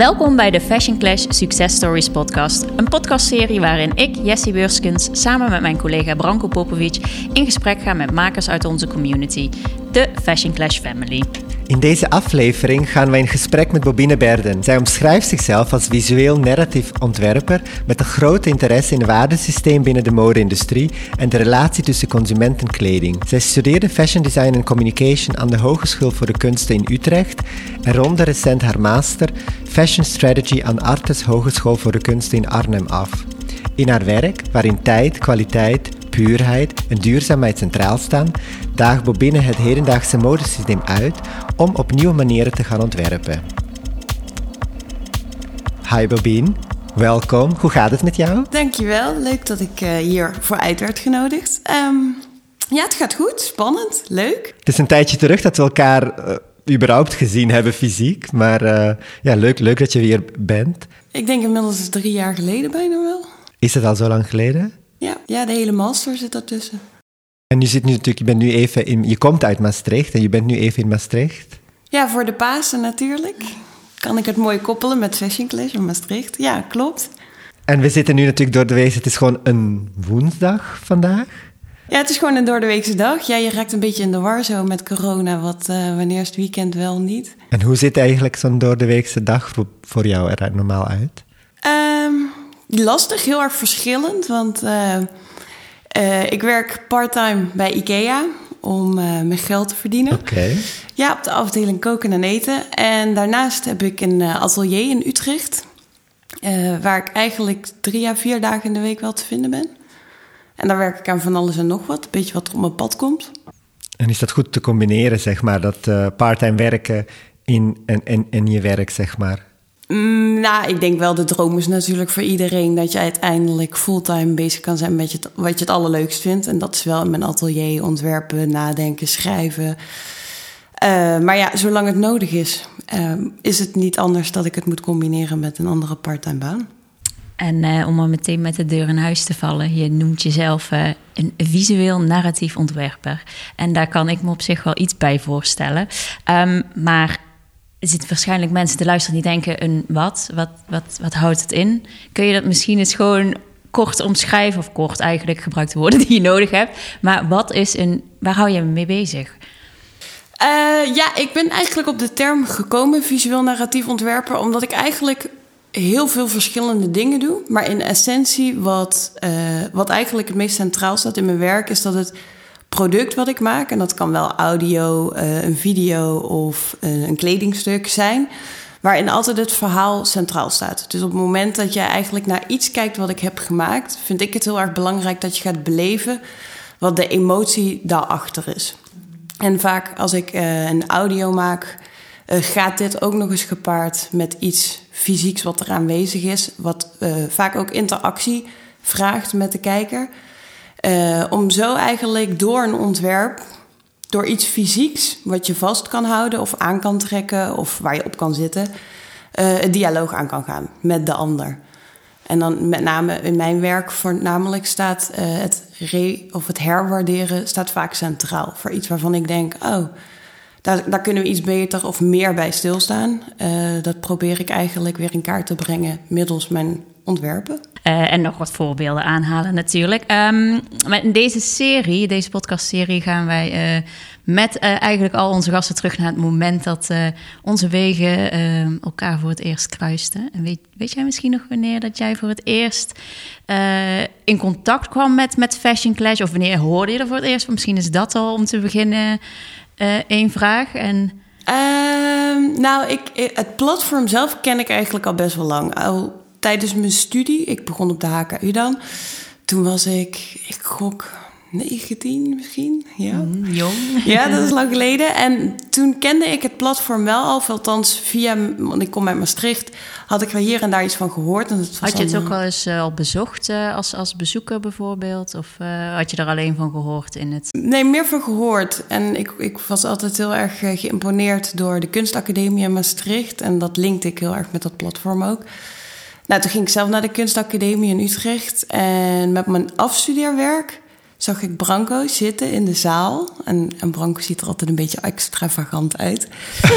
Welkom bij de Fashion Clash Success Stories podcast. Een podcastserie waarin ik, Jessie Beurskens, samen met mijn collega Branko Popovic in gesprek ga met makers uit onze community, de Fashion Clash Family. In deze aflevering gaan wij in gesprek met Bobine Berden. Zij omschrijft zichzelf als visueel narratief ontwerper met een grote interesse in het waardesysteem binnen de mode-industrie en de relatie tussen consument en kleding. Zij studeerde fashion design en communication aan de Hogeschool voor de Kunsten in Utrecht en ronde recent haar master Fashion Strategy aan Artes Hogeschool voor de Kunsten in Arnhem af. In haar werk, waarin tijd, kwaliteit, puurheid en duurzaamheid centraal staan, daagt Bobine het hedendaagse modesysteem uit om op nieuwe manieren te gaan ontwerpen. Hi Bobine, welkom. Hoe gaat het met jou? Dankjewel, leuk dat ik uh, hier voor uit werd genodigd. Um, ja, het gaat goed, spannend, leuk. Het is een tijdje terug dat we elkaar uh, überhaupt gezien hebben fysiek, maar uh, ja, leuk, leuk dat je weer bent. Ik denk inmiddels drie jaar geleden bijna wel. Is het al zo lang geleden? Ja, ja de hele master zit daartussen. En je zit nu natuurlijk, je bent nu even in, je komt uit Maastricht en je bent nu even in Maastricht. Ja, voor de Pasen natuurlijk. Kan ik het mooi koppelen met Fashion Clash in Maastricht? Ja, klopt. En we zitten nu natuurlijk door de week, het is gewoon een woensdag vandaag. Ja, het is gewoon een doordeweekse dag. Ja, je raakt een beetje in de war zo met corona, wat uh, wanneer is het weekend wel niet. En hoe ziet eigenlijk zo'n doordeweekse dag voor, voor jou eruit normaal uit? Um, lastig, heel erg verschillend, want uh, uh, ik werk parttime bij IKEA om uh, mijn geld te verdienen. Oké. Okay. Ja, op de afdeling koken en eten. En daarnaast heb ik een atelier in Utrecht, waar ik eigenlijk drie à vier dagen in de week wel te vinden ben. En daar werk ik aan van alles en nog wat, een beetje wat er op mijn pad komt. En is dat goed te combineren, zeg maar, dat parttime werken in, en, en, en je werk, zeg maar? Mm, nou, ik denk wel, de droom is natuurlijk voor iedereen dat je uiteindelijk fulltime bezig kan zijn met je, wat je het allerleukst vindt. En dat is wel in mijn atelier ontwerpen, nadenken, schrijven. Uh, maar ja, zolang het nodig is, uh, is het niet anders dat ik het moet combineren met een andere parttime baan. En uh, om er meteen met de deur in huis te vallen, je noemt jezelf uh, een visueel narratief ontwerper. En daar kan ik me op zich wel iets bij voorstellen. Um, maar er zitten waarschijnlijk mensen te luisteren die denken: een wat? Wat, wat? wat houdt het in? Kun je dat misschien eens gewoon kort omschrijven, of kort eigenlijk gebruikte woorden die je nodig hebt. Maar wat is een, waar hou je mee bezig? Uh, ja, ik ben eigenlijk op de term gekomen, visueel narratief ontwerper, omdat ik eigenlijk heel veel verschillende dingen doe. Maar in essentie, wat, uh, wat eigenlijk het meest centraal staat in mijn werk, is dat het product wat ik maak, en dat kan wel audio, uh, een video of een kledingstuk zijn, waarin altijd het verhaal centraal staat. Dus op het moment dat jij eigenlijk naar iets kijkt wat ik heb gemaakt, vind ik het heel erg belangrijk dat je gaat beleven wat de emotie daarachter is. En vaak als ik een audio maak, gaat dit ook nog eens gepaard met iets fysieks wat er aanwezig is, wat vaak ook interactie vraagt met de kijker. Uh, om zo eigenlijk door een ontwerp, door iets fysieks wat je vast kan houden of aan kan trekken of waar je op kan zitten, uh, het dialoog aan kan gaan met de ander. En dan met name in mijn werk voornamelijk staat het re- of het herwaarderen staat vaak centraal voor iets waarvan ik denk, oh, daar, daar, kunnen we iets beter of meer bij stilstaan. Dat probeer ik eigenlijk weer in kaart te brengen middels mijn ontwerpen. Uh, en nog wat voorbeelden aanhalen natuurlijk. Um, in deze serie, deze podcastserie, gaan wij uh, met eigenlijk al onze gasten terug naar het moment dat onze wegen elkaar voor het eerst kruisten. En weet, weet jij misschien nog wanneer dat jij voor het eerst in contact kwam met, met Fashion Clash? Of wanneer hoorde je er voor het eerst? Misschien is dat al om te beginnen één vraag. En... Uh, nou, ik, het platform zelf ken ik eigenlijk al best wel lang. Al tijdens mijn studie, ik begon op de HKU dan. Toen was ik, ik gok 19 misschien. Ja. Mm, jong. Ja, dat is lang geleden. En toen kende ik het platform wel al, althans via, want ik kom uit Maastricht, had ik er hier en daar iets van gehoord. En het was had je het ook wel eens uh, al bezocht uh, als, als bezoeker bijvoorbeeld? Of uh, had je er alleen van gehoord in het? Nee, meer van gehoord. En ik, ik was altijd heel erg geïmponeerd door de kunstacademie in Maastricht. En dat linkte ik heel erg met dat platform ook. Nou, toen ging ik zelf naar de kunstacademie in Utrecht. En met mijn afstudeerwerk zag ik Branko zitten in de zaal. En, en Branko ziet er altijd een beetje extravagant uit.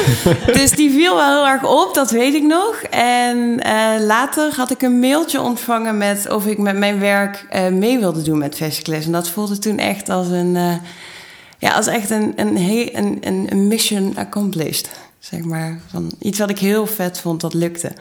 dus die viel wel heel erg op, dat weet ik nog. En uh, later had ik een mailtje ontvangen met of ik met mijn werk uh, mee wilde doen met Class. En dat voelde toen echt als een, uh, ja, als echt een, een, een, een, een mission accomplished. Zeg maar, van iets wat ik heel vet vond, dat lukte.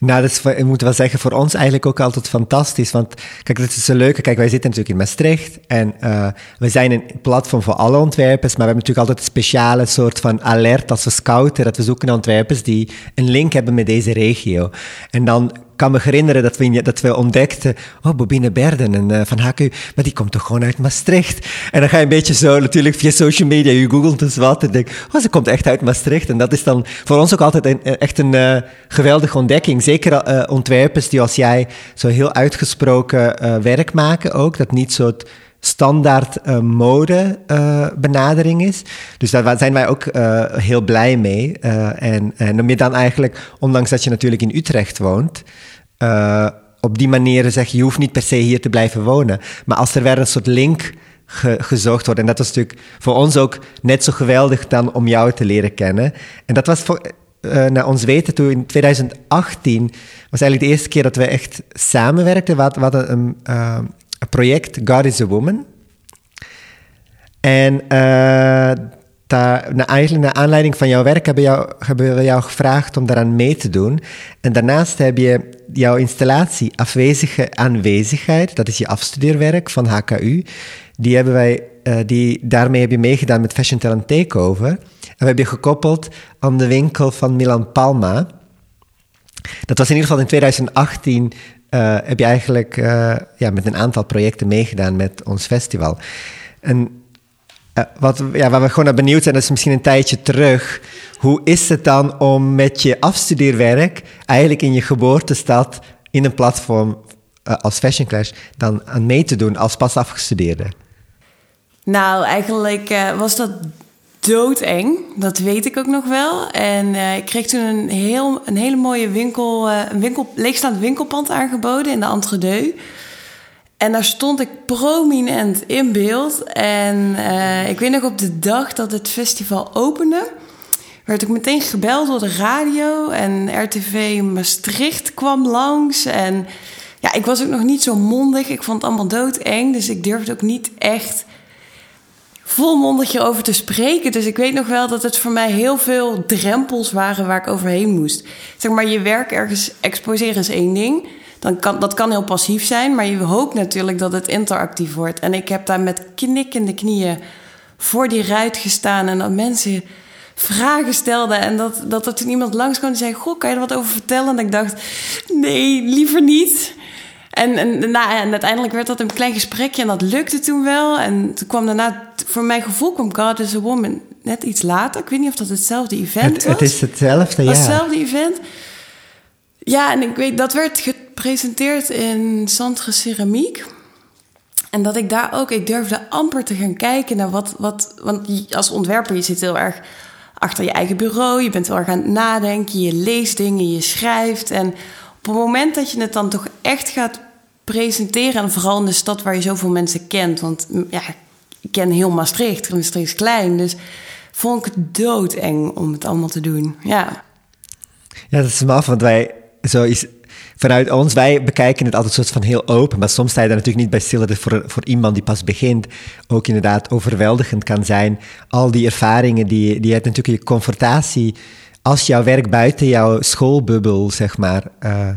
Nou, dat is, ik moet wel zeggen, voor ons eigenlijk ook altijd fantastisch. Want kijk, dat is zo leuk. Kijk, wij zitten natuurlijk in Maastricht en uh, we zijn een platform voor alle ontwerpers, maar we hebben natuurlijk altijd een speciale soort van alert als we scouten, dat we zoeken naar ontwerpers die een link hebben met deze regio. En dan kan me herinneren dat we, dat we ontdekten, oh, Bobine Berden en, uh, van HKU, maar die komt toch gewoon uit Maastricht? En dan ga je een beetje zo natuurlijk via social media, je googelt dus wat en denk, oh, ze komt echt uit Maastricht. En dat is dan voor ons ook altijd een, echt een uh, geweldige ontdekking. Zeker uh, ontwerpers die als jij zo heel uitgesproken werk maken ook, dat niet zo standaard mode benadering is. Dus daar zijn wij ook heel blij mee. en, en om je dan eigenlijk, ondanks dat je natuurlijk in Utrecht woont, op die manier zeg je hoeft niet per se hier te blijven wonen. Maar als er weer een soort link ge gezocht wordt, en dat was natuurlijk voor ons ook net zo geweldig dan om jou te leren kennen. En dat was voor, naar ons weten, toen in 2018 was eigenlijk de eerste keer dat we echt samenwerkten. We hadden een, een project God is a Woman. En uh, eigenlijk naar aanleiding van jouw werk hebben, we jou gevraagd om daaraan mee te doen. En daarnaast heb je jouw installatie Afwezige Aanwezigheid, dat is je afstudeerwerk van HKU. Die hebben wij, uh, die, daarmee heb je meegedaan met Fashion Talent Takeover. En we hebben je gekoppeld aan de winkel van Milan Palma. Dat was in ieder geval in 2018 uh, heb je eigenlijk uh, ja, met een aantal projecten meegedaan met ons festival. En uh, wat, ja, waar we gewoon naar benieuwd zijn, dat is misschien een tijdje terug. Hoe is het dan om met je afstudeerwerk eigenlijk in je geboortestad in een platform als Fashion Clash dan aan mee te doen als pas afgestudeerde? Nou, eigenlijk was dat doodeng. Dat weet ik ook nog wel. En ik kreeg toen een, heel, een hele mooie winkel, winkel, leegstaand winkelpand aangeboden in de Entre-Deux. En daar stond ik prominent in beeld. En uh, ik weet nog op de dag dat het festival opende, werd ik meteen gebeld door de radio. En RTV Maastricht kwam langs. En ja, ik was ook nog niet zo mondig. Ik vond het allemaal doodeng. Dus ik durfde ook niet echt volmondig over te spreken. Dus ik weet nog wel dat het voor mij heel veel drempels waren waar ik overheen moest. Zeg maar, je werk ergens exposeren is één ding. Dan kan, dat kan heel passief zijn, maar je hoopt natuurlijk dat het interactief wordt. En ik heb daar met knikkende knieën voor die ruit gestaan en dat mensen vragen stelden. En dat, dat er toen iemand langskwam en zei: Goh, kan je er wat over vertellen? En ik dacht: Nee, liever niet. En, en, nou, en uiteindelijk werd dat een klein gesprekje en dat lukte toen wel. En toen kwam daarna, voor mijn gevoel kwam God is a Woman net iets later. Ik weet niet of dat hetzelfde event het, was. Het is hetzelfde, ja. Hetzelfde event. Ja, en ik weet, dat werd gepresenteerd in Centre Ceramiek. En dat ik daar ook, ik durfde amper te gaan kijken naar wat, wat want als ontwerper, je zit heel erg achter je eigen bureau, je bent heel erg aan het nadenken, je leest dingen, je schrijft. En op het moment dat je het dan toch echt gaat presenteren, en vooral in de stad waar je zoveel mensen kent, want mm, ja, ik ken heel Maastricht, Maastricht is klein, dus vond ik het doodeng om het allemaal te doen. Ja, ja dat is me af, want wij, zo is, vanuit ons, wij bekijken het altijd soort van heel open, maar soms sta je daar natuurlijk niet bij stil dat het voor, voor iemand die pas begint ook inderdaad overweldigend kan zijn. Al die ervaringen die, die je hebt natuurlijk je confrontatie als jouw werk buiten jouw schoolbubbel, zeg maar. Uh...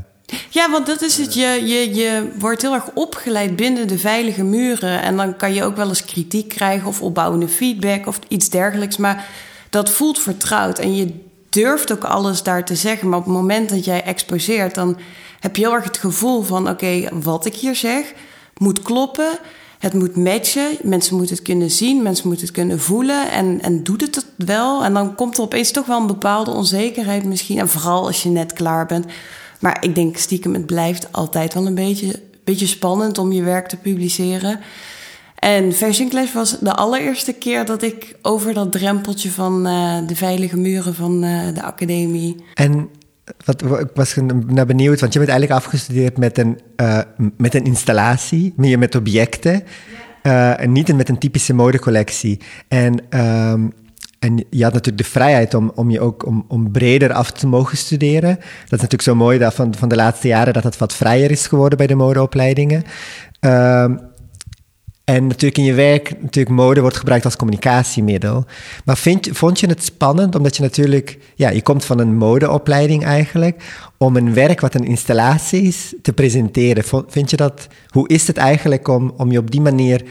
Ja, want dat is het. Je, je, je wordt heel erg opgeleid binnen de veilige muren. En dan kan je ook wel eens kritiek krijgen of opbouwende feedback of iets dergelijks. Maar dat voelt vertrouwd. En je durft ook alles daar te zeggen. Maar op het moment dat jij exposeert, dan heb je heel erg het gevoel van: oké, wat ik hier zeg moet kloppen. Het moet matchen. Mensen moeten het kunnen zien. Mensen moeten het kunnen voelen. En, en doet het het wel? En dan komt er opeens toch wel een bepaalde onzekerheid misschien. En vooral als je net klaar bent. Maar ik denk stiekem, het blijft altijd wel een beetje, beetje spannend om je werk te publiceren. En Fashion Clash was de allereerste keer dat ik over dat drempeltje van uh, de veilige muren van uh, de academie. En wat, ik was naar benieuwd, want je bent eigenlijk afgestudeerd met een, uh, met een installatie, meer met objecten. En niet met een typische modecollectie. En, um, en je had natuurlijk de vrijheid om, om je ook om, om breder af te mogen studeren. Dat is natuurlijk zo mooi dat van, van de laatste jaren dat het wat vrijer is geworden bij de modeopleidingen. Uh, en natuurlijk in je werk, natuurlijk mode wordt gebruikt als communicatiemiddel. Maar vind, vond je het spannend, omdat je natuurlijk, ja, je komt van een modeopleiding eigenlijk, om een werk wat een installatie is te presenteren. Vind je dat, hoe is het eigenlijk om, om je op die manier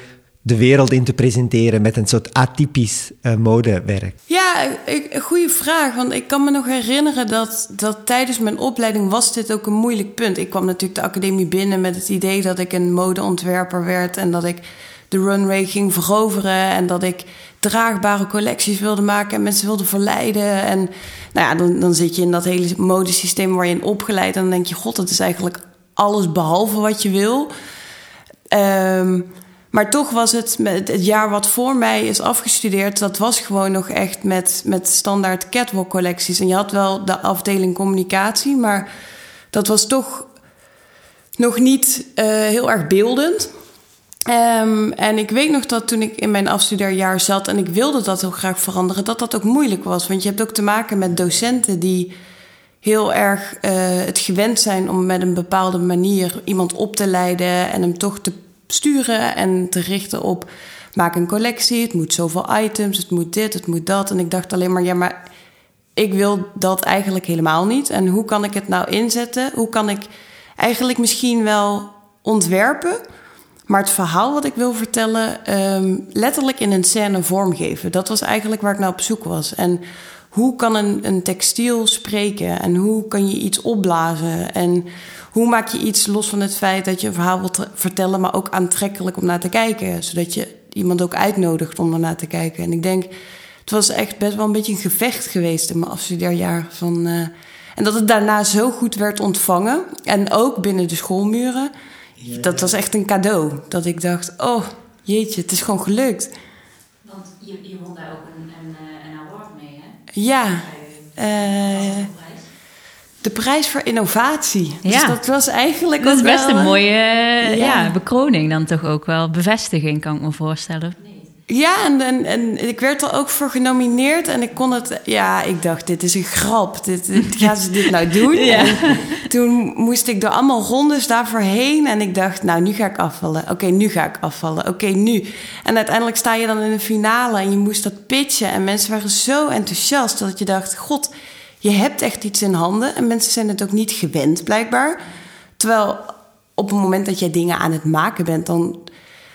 de wereld in te presenteren met een soort atypisch uh, modewerk? Ja, een goede vraag. Want ik kan me nog herinneren dat, dat tijdens mijn opleiding was dit ook een moeilijk punt. Ik kwam natuurlijk de academie binnen met het idee dat ik een modeontwerper werd en dat ik de runway ging veroveren en dat ik draagbare collecties wilde maken en mensen wilde verleiden. En nou ja, dan, dan zit je in dat hele modesysteem waar je in opgeleid en dan denk je, god, dat is eigenlijk alles behalve wat je wil. Um, maar toch was het, het jaar wat voor mij is afgestudeerd, dat was gewoon nog echt met, met standaard catwalk collecties. En je had wel de afdeling communicatie, maar dat was toch nog niet uh, heel erg beeldend. Um, en ik weet nog dat toen ik in mijn afstudeerjaar zat en ik wilde dat heel graag veranderen, dat dat ook moeilijk was. Want je hebt ook te maken met docenten die heel erg uh, het gewend zijn om met een bepaalde manier iemand op te leiden en hem toch te sturen en te richten op maak een collectie, het moet zoveel items, het moet dit, het moet dat. En ik dacht alleen maar, ja, maar ik wil dat eigenlijk helemaal niet. En hoe kan ik het nou inzetten? Hoe kan ik eigenlijk misschien wel ontwerpen, maar het verhaal wat ik wil vertellen um, letterlijk in een scène vormgeven? Dat was eigenlijk waar ik nou op zoek was. En hoe kan een, een textiel spreken en hoe kan je iets opblazen en hoe maak je iets los van het feit dat je een verhaal wilt vertellen, maar ook aantrekkelijk om naar te kijken, zodat je iemand ook uitnodigt om naar te kijken. En ik denk, het was echt best wel een beetje een gevecht geweest in mijn afstudeerjaar. Van, uh, en dat het daarna zo goed werd ontvangen, en ook binnen de schoolmuren, dat was echt een cadeau. Dat ik dacht, oh jeetje, het is gewoon gelukt. Want je, je won daar ook een, een, eh, een award mee, hè? Ja. Uh, de prijs voor innovatie. Dus ja. Dus dat was eigenlijk. Dat is best een mooie ja. ja. bekroning, dan toch ook wel. Bevestiging, kan ik me voorstellen. Ja, en, en, en ik werd er ook voor genomineerd en ik kon het... Ja, ik dacht, dit is een grap. Dit, dit gaan ze dit nou doen? Ja. toen moest ik door allemaal rondes daarvoor heen. En ik dacht, nou, nu ga ik afvallen. Oké, nu ga ik afvallen. Oké, nu. En uiteindelijk sta je dan in de finale en je moest dat pitchen. En mensen waren zo enthousiast dat je dacht... God, je hebt echt iets in handen en mensen zijn het ook niet gewend, blijkbaar. Terwijl op het moment dat jij dingen aan het maken bent, dan.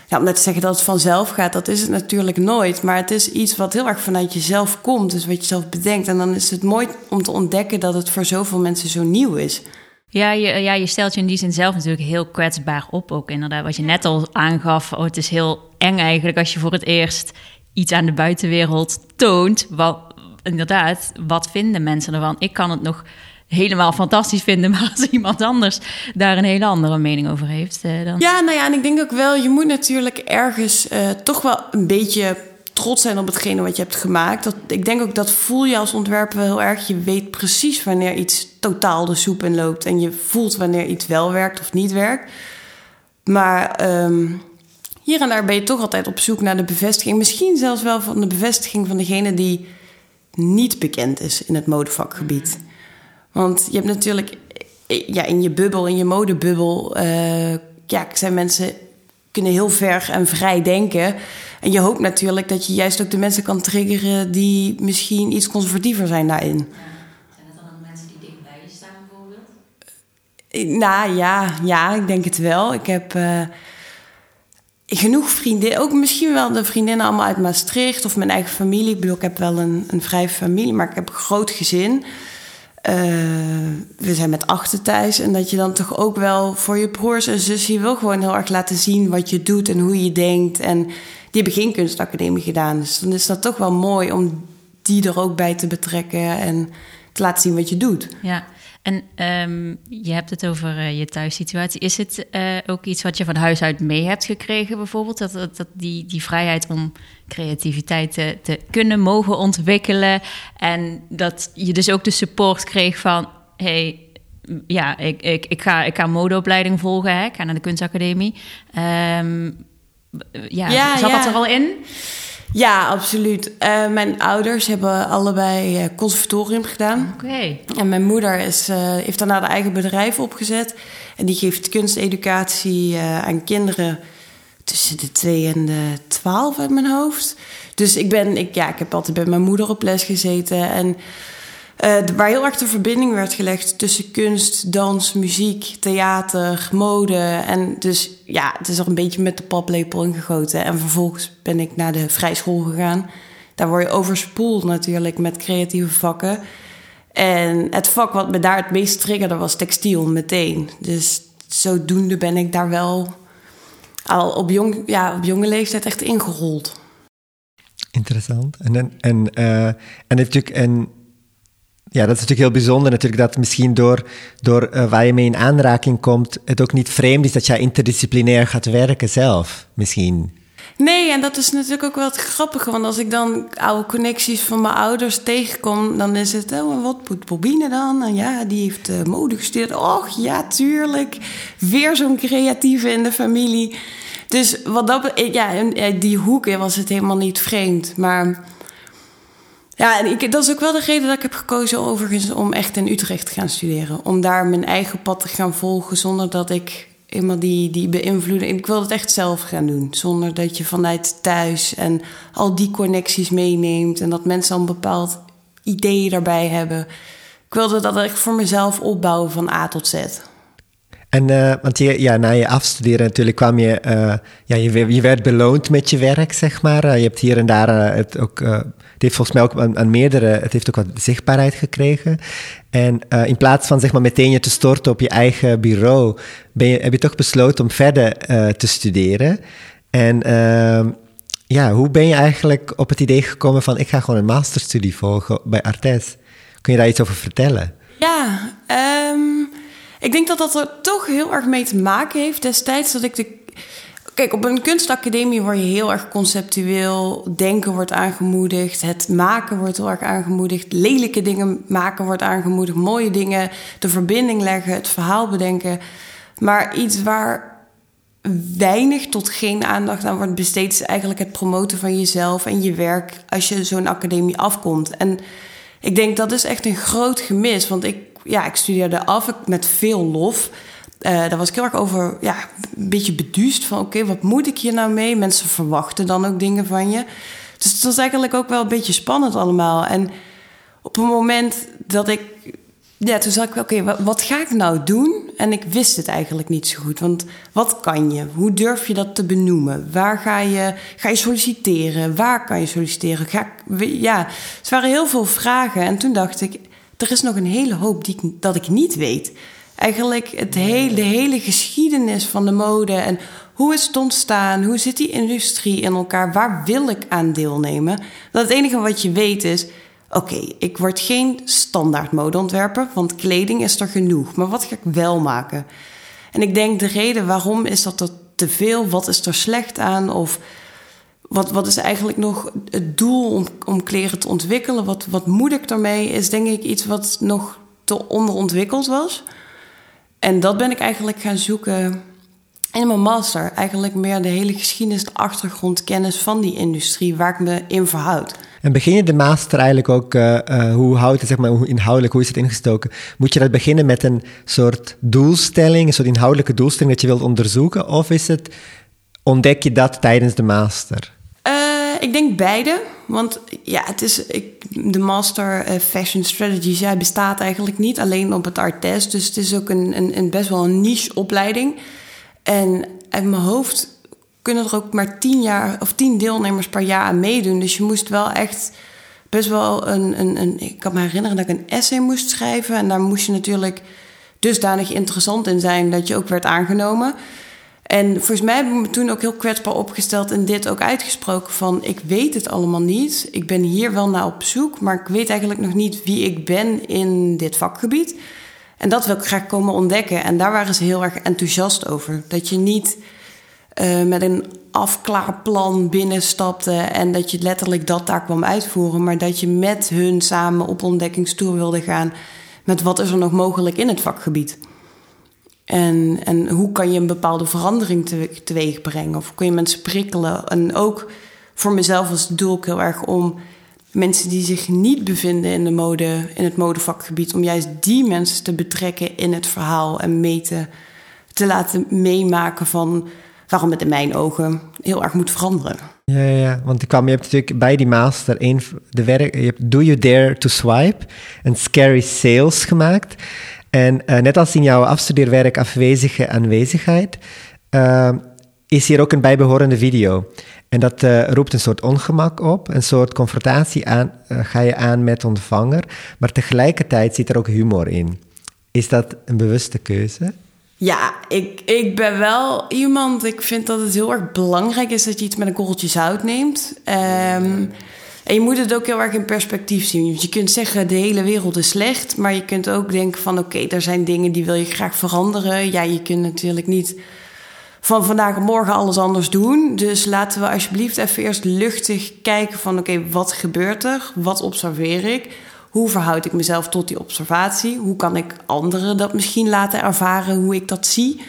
Ja, om net te zeggen dat het vanzelf gaat, dat is het natuurlijk nooit. Maar het is iets wat heel erg vanuit jezelf komt. Dus wat je zelf bedenkt. En dan is het mooi om te ontdekken dat het voor zoveel mensen zo nieuw is. Ja je, ja, je stelt je in die zin zelf natuurlijk heel kwetsbaar op. Ook inderdaad, wat je net al aangaf. Oh, het is heel eng eigenlijk als je voor het eerst iets aan de buitenwereld toont. Wat, inderdaad, wat vinden mensen ervan? Ik kan het nog helemaal fantastisch vinden, maar als iemand anders daar een hele andere mening over heeft, eh, dan. Ja, nou ja, en ik denk ook wel, je moet natuurlijk ergens uh, toch wel een beetje trots zijn op hetgene wat je hebt gemaakt. Dat, ik denk ook dat voel je als ontwerper heel erg. Je weet precies wanneer iets totaal de soep in loopt en je voelt wanneer iets wel werkt of niet werkt. Maar um, hier en daar ben je toch altijd op zoek naar de bevestiging. Misschien zelfs wel van de bevestiging van degene die niet bekend is in het modevakgebied. Want je hebt natuurlijk ja, in je bubbel, in je modebubbel, uh, ja, zijn mensen kunnen heel ver en vrij denken. En je hoopt natuurlijk dat je juist ook de mensen kan triggeren die misschien iets conservatiever zijn daarin. Ja. Zijn dat dan ook mensen die dichtbij je staan bijvoorbeeld? Eh, nou ja, ja, ik denk het wel. Ik heb. Uh, genoeg vriendinnen, ook misschien wel de vriendinnen allemaal uit Maastricht of mijn eigen familie. Ik bedoel, ik heb wel een, een vrije familie, maar ik heb een groot gezin. Uh, we zijn met achten thuis. En dat je dan toch ook wel voor je broers en zus... je wil gewoon heel erg laten zien wat je doet en hoe je denkt. En die hebben geen kunstacademie gedaan. Dus dan is dat toch wel mooi om die er ook bij te betrekken... en te laten zien wat je doet. Ja, en um, je hebt het over uh, je thuissituatie. Is het uh, ook iets wat je van huis uit mee hebt gekregen, bijvoorbeeld? Dat, dat, dat die, die vrijheid om creativiteit te, te, kunnen mogen ontwikkelen. En dat je dus ook de support kreeg van: hey, ja, ik, ik, ik, ga, ik ga modeopleiding volgen, hè? ik ga naar de kunstacademie. Um, ja, ja zat dat er al in? Ja, absoluut. Uh, mijn ouders hebben allebei uh, conservatorium gedaan. Oké. En mijn moeder is, uh, heeft daarna de eigen bedrijf opgezet. En die geeft kunsteducatie aan kinderen tussen de 2 en de 12 uit mijn hoofd. Dus ik ben, ik, ja, ik heb altijd bij mijn moeder op les gezeten. En uh, waar heel erg de verbinding werd gelegd tussen kunst, dans, muziek, theater, mode. En dus ja, het is er een beetje met de paplepel ingegoten. En vervolgens ben ik naar de vrijschool gegaan. Daar word je overspoeld natuurlijk met creatieve vakken. En het vak wat me daar het meest triggerde was textiel meteen. Dus zodoende ben ik daar wel al op, jong, ja, op jonge leeftijd echt ingerold. Interessant. En, en, en, uh, en en ja, dat is natuurlijk heel bijzonder natuurlijk, dat misschien door, door uh, waar je mee in aanraking komt, het ook niet vreemd is dat jij interdisciplinair gaat werken zelf, misschien. Nee, en dat is natuurlijk ook wel het grappige. Want als ik dan oude connecties van mijn ouders tegenkom, dan is het, oh, wat moet Bobine dan? En ja, die heeft uh, mode gestudeerd. Och, ja, tuurlijk. Weer zo'n creatieve in de familie. Dus wat dat, ja, in die hoek was het helemaal niet vreemd. Maar ja, en ik, dat is ook wel de reden dat ik heb gekozen overigens om echt in Utrecht te gaan studeren. Om daar mijn eigen pad te gaan volgen zonder dat ik eenmaal die, die beïnvloeding... Ik wil het echt zelf gaan doen. Zonder dat je vanuit thuis en al die connecties meeneemt... en dat mensen al een bepaald idee daarbij hebben. Ik wilde dat echt voor mezelf opbouwen van A tot Z. En uh, want je, ja, na je afstuderen natuurlijk kwam je, uh, ja, je, werd beloond met je werk, zeg maar. Uh, je hebt hier en daar het ook, het heeft volgens mij ook aan, aan, meerdere, het heeft ook wat zichtbaarheid gekregen. En in plaats van zeg maar meteen je te storten op je eigen bureau, ben je, heb je toch besloten om verder te studeren. En ehm, ja, hoe ben je eigenlijk op het idee gekomen van ik ga gewoon een masterstudie volgen bij Artes? Kun je daar iets over vertellen? Ja, um ik denk dat dat er toch heel erg mee te maken heeft destijds dat ik de. Kijk, op een kunstacademie word je heel erg conceptueel. Denken wordt aangemoedigd. Het maken wordt heel erg aangemoedigd. Lelijke dingen maken wordt aangemoedigd. Mooie dingen. De verbinding leggen. Het verhaal bedenken. Maar iets waar weinig tot geen aandacht aan wordt besteed, is eigenlijk het promoten van jezelf en je werk als je zo'n academie afkomt. En ik denk dat is echt een groot gemis. Want ik ja, ik studeerde af met veel lof. Uh, daar was ik heel erg over, ja, een beetje beduust van... oké, wat moet ik hier nou mee? Mensen verwachten dan ook dingen van je. Dus het was eigenlijk ook wel een beetje spannend allemaal. En op een moment dat ik... Ja, toen zag ik, oké, wat ga ik nou doen? En ik wist het eigenlijk niet zo goed. Want wat kan je? Hoe durf je dat te benoemen? Waar ga je, ga je solliciteren? Waar kan je solliciteren? Ga, ja, het waren heel veel vragen. En toen dacht ik, er is nog een hele hoop die dat ik niet weet. Eigenlijk het hele, de hele geschiedenis van de mode en hoe is het ontstaan, hoe zit die industrie in elkaar, waar wil ik aan deelnemen. Dat het enige wat je weet is, oké, ik word geen standaard modeontwerper, want kleding is er genoeg. Maar wat ga ik wel maken? En ik denk de reden waarom is dat er te veel, wat is er slecht aan of wat, wat is eigenlijk nog het doel om, om kleren te ontwikkelen? Wat, wat moet ik daarmee? Is denk ik iets wat nog te onderontwikkeld was. En dat ben ik eigenlijk gaan zoeken in mijn master. Eigenlijk meer de hele geschiedenis, de achtergrondkennis van die industrie, waar ik me in verhoud. En begin je de master eigenlijk ook, uh, uh, hoe houdt het, zeg maar, hoe inhoudelijk, hoe is het ingestoken? Moet je dat beginnen met een soort doelstelling, een soort inhoudelijke doelstelling dat je wilt onderzoeken? Of is het, ontdek je dat tijdens de master? Ik denk beide. Want ja, het is, ik, de Master uh, Fashion Strategies ja, bestaat eigenlijk niet alleen op het Artes. Dus het is ook een, een, een best wel een niche opleiding. En uit mijn hoofd kunnen er ook maar tien, jaar, of tien deelnemers per jaar aan meedoen. Dus je moest wel echt best wel een, een, een... Ik kan me herinneren dat ik een essay moest schrijven. En daar moest je natuurlijk dusdanig interessant in zijn dat je ook werd aangenomen. En volgens mij heb ik me toen ook heel kwetsbaar opgesteld en dit ook uitgesproken van ik weet het allemaal niet. Ik ben hier wel naar op zoek, maar ik weet eigenlijk nog niet wie ik ben in dit vakgebied. En dat wil ik graag komen ontdekken. En daar waren ze heel erg enthousiast over. Dat je niet uh, met een afklaarplan binnenstapte en dat je letterlijk dat daar kwam uitvoeren, maar dat je met hun samen op ontdekkingstoer wilde gaan met wat is er nog mogelijk in het vakgebied. En, en hoe kan je een bepaalde verandering te, teweeg brengen? Of kun je mensen prikkelen? En ook voor mezelf was het doel heel erg om mensen die zich niet bevinden in, de mode, in het modevakgebied, om juist die mensen te betrekken in het verhaal en mee te, te laten meemaken van waarom het in mijn ogen heel erg moet veranderen. Ja, ja, want ik kwam, je hebt natuurlijk bij die master een, de werk, je hebt Do You Dare to Swipe en Scary Sales gemaakt. En uh, net als in jouw afstudeerwerk Afwezige Aanwezigheid, uh, is hier ook een bijbehorende video. En dat uh, roept een soort ongemak op, een soort confrontatie aan, ga je aan met ontvanger, maar tegelijkertijd zit er ook humor in. Is dat een bewuste keuze? Ja, ik, ik ben wel iemand. Ik vind dat het heel erg belangrijk is dat je iets met een korreltje zout neemt. Um, en je moet het ook heel erg in perspectief zien. je kunt zeggen, de hele wereld is slecht. Maar je kunt ook denken van, oké, er zijn dingen die wil je graag veranderen. Ja, je kunt natuurlijk niet van vandaag op morgen alles anders doen. Dus laten we alsjeblieft even eerst luchtig kijken van, oké, wat gebeurt er? Wat observeer ik? Hoe verhoud ik mezelf tot die observatie? Hoe kan ik anderen dat misschien laten ervaren hoe ik dat zie?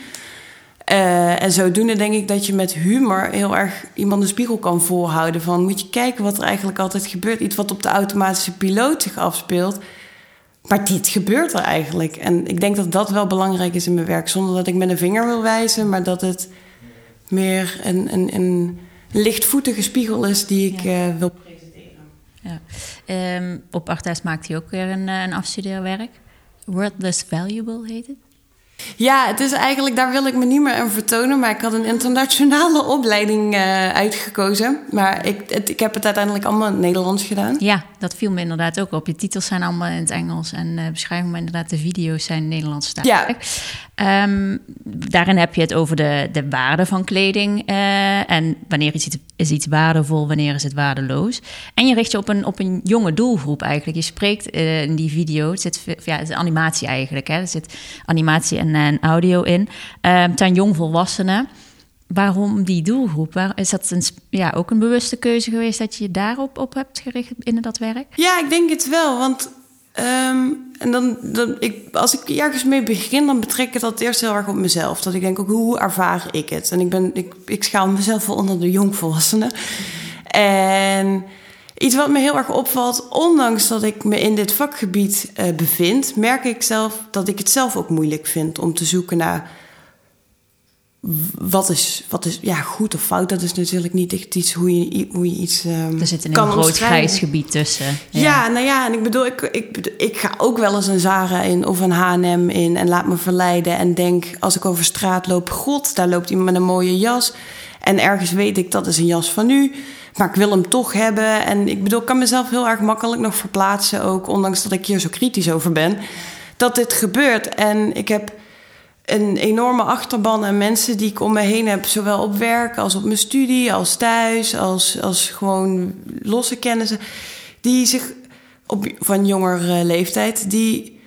Uh, en zodoende denk ik dat je met humor heel erg iemand een spiegel kan voorhouden. Van moet je kijken wat er eigenlijk altijd gebeurt. Iets wat op de automatische piloot zich afspeelt. Maar dit gebeurt er eigenlijk. En ik denk dat dat wel belangrijk is in mijn werk. Zonder dat ik met een vinger wil wijzen, maar dat het meer een, een, een lichtvoetige spiegel is die ik ja. uh, wil ja. Um, op Artes maakt hij ook weer een, eh, een afstudeerwerk. Wordless Valuable heet het. Ja, het is eigenlijk, daar wil ik me niet meer aan vertonen. Maar ik had een internationale opleiding uh, uitgekozen. Maar ik, het, ik heb het uiteindelijk allemaal in het Nederlands gedaan. Ja, dat viel me inderdaad ook op. Je titels zijn allemaal in het Engels. En uh, beschrijving, maar inderdaad, de video's zijn Nederlands staan. Ja. Um, daarin heb je het over de, de waarde van kleding. Uh, en wanneer is iets, is iets waardevol, wanneer is het waardeloos. En je richt je op een, op een jonge doelgroep eigenlijk. Je spreekt in die video, het zit ja, het is animatie eigenlijk. Hè. Er zit animatie en en, audio in. Um, ehm, ten jongvolwassenen. Waarom die doelgroep? Waar, is dat een, ja, ook een bewuste keuze geweest dat je je daarop op hebt gericht binnen dat werk? Ja, ik denk het wel. Want um, en dan, dan, ik, als ik ergens mee begin, dan betrek ik dat eerst heel erg op mezelf. Dat ik denk ook, hoe ervaar ik het? En ik, ben, ik, ik schaal mezelf wel onder de jongvolwassenen. En Iets wat me heel erg opvalt, ondanks dat ik me in dit vakgebied uh, bevind, merk ik zelf dat ik het zelf ook moeilijk vind om te zoeken naar wat is, wat is ja, goed of fout. Dat is natuurlijk niet echt iets hoe je, hoe je iets. Um, er zit een groot grijs gebied tussen. Ja. ja. nou ja, en ik bedoel, ik, ik, ik ga ook wel eens een Zara in of een HM in en laat me verleiden en denk als ik over straat loop, god, daar loopt iemand met een mooie jas. En ergens weet ik dat is een jas van nu. Maar ik wil hem toch hebben. En ik bedoel, ik kan mezelf heel erg makkelijk nog verplaatsen. Ook ondanks dat ik hier zo kritisch over ben. Dat dit gebeurt. En ik heb een enorme achterban aan mensen die ik om me heen heb. Zowel op werk als op mijn studie, als thuis, als, als gewoon losse kennissen. Die zich op, van jongere leeftijd, die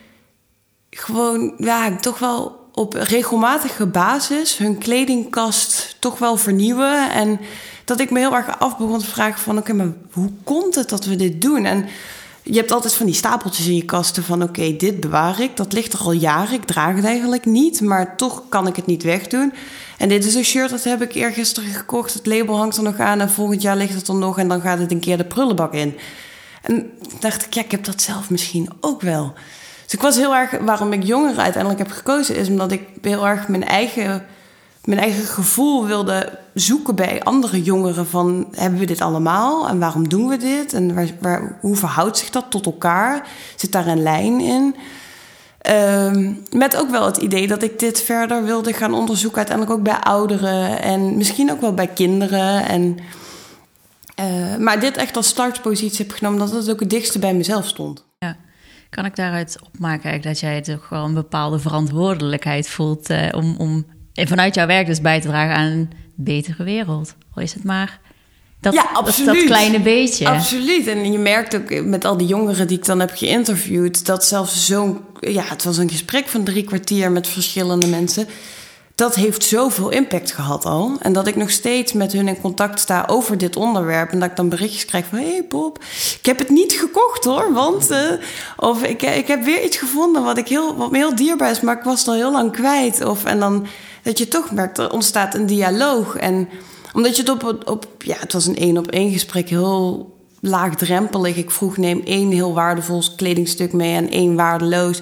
gewoon ja, toch wel op regelmatige basis hun kledingkast toch wel vernieuwen. En dat ik me heel erg af begon te vragen van... oké, maar hoe komt het dat we dit doen? En je hebt altijd van die stapeltjes in je kasten van... oké, dit bewaar ik, dat ligt er al jaren. Ik draag het eigenlijk niet, maar toch kan ik het niet wegdoen. En dit is een shirt, dat heb ik eergisteren gekocht. Het label hangt er nog aan en volgend jaar ligt het er nog... en dan gaat het een keer de prullenbak in. En dacht ik, ja, ik heb dat zelf misschien ook wel... Dus ik was heel erg, waarom ik jongeren uiteindelijk heb gekozen, is omdat ik heel erg mijn eigen, mijn eigen gevoel wilde zoeken bij andere jongeren van hebben we dit allemaal en waarom doen we dit en waar, waar, hoe verhoudt zich dat tot elkaar? Zit daar een lijn in? Um, met ook wel het idee dat ik dit verder wilde gaan onderzoeken, uiteindelijk ook bij ouderen en misschien ook wel bij kinderen. En, uh, maar dit echt als startpositie heb genomen, dat het ook het dichtste bij mezelf stond. Ja. Kan ik daaruit opmaken dat jij toch wel een bepaalde verantwoordelijkheid voelt uh, om, om vanuit jouw werk dus bij te dragen aan een betere wereld? Of is het maar dat, ja, absoluut. Dat, dat, kleine beetje. Absoluut. En je merkt ook met al die jongeren die ik dan heb geïnterviewd, dat zelfs zo'n, ja, het was een gesprek van drie kwartier met verschillende mensen. Dat heeft zoveel impact gehad al. En dat ik nog steeds met hun in contact sta over dit onderwerp. En dat ik dan berichtjes krijg van... Hé hey Bob, ik heb het niet gekocht hoor. Want... Uh, of ik, ik heb weer iets gevonden wat, ik heel, wat me heel dierbaar is... maar ik was het al heel lang kwijt. Of, en dan dat je toch merkt, er ontstaat een dialoog. En omdat je het op... op ja, het was een één-op-één gesprek heel laagdrempelig. Ik vroeg, neem één heel waardevol kledingstuk mee... en één waardeloos...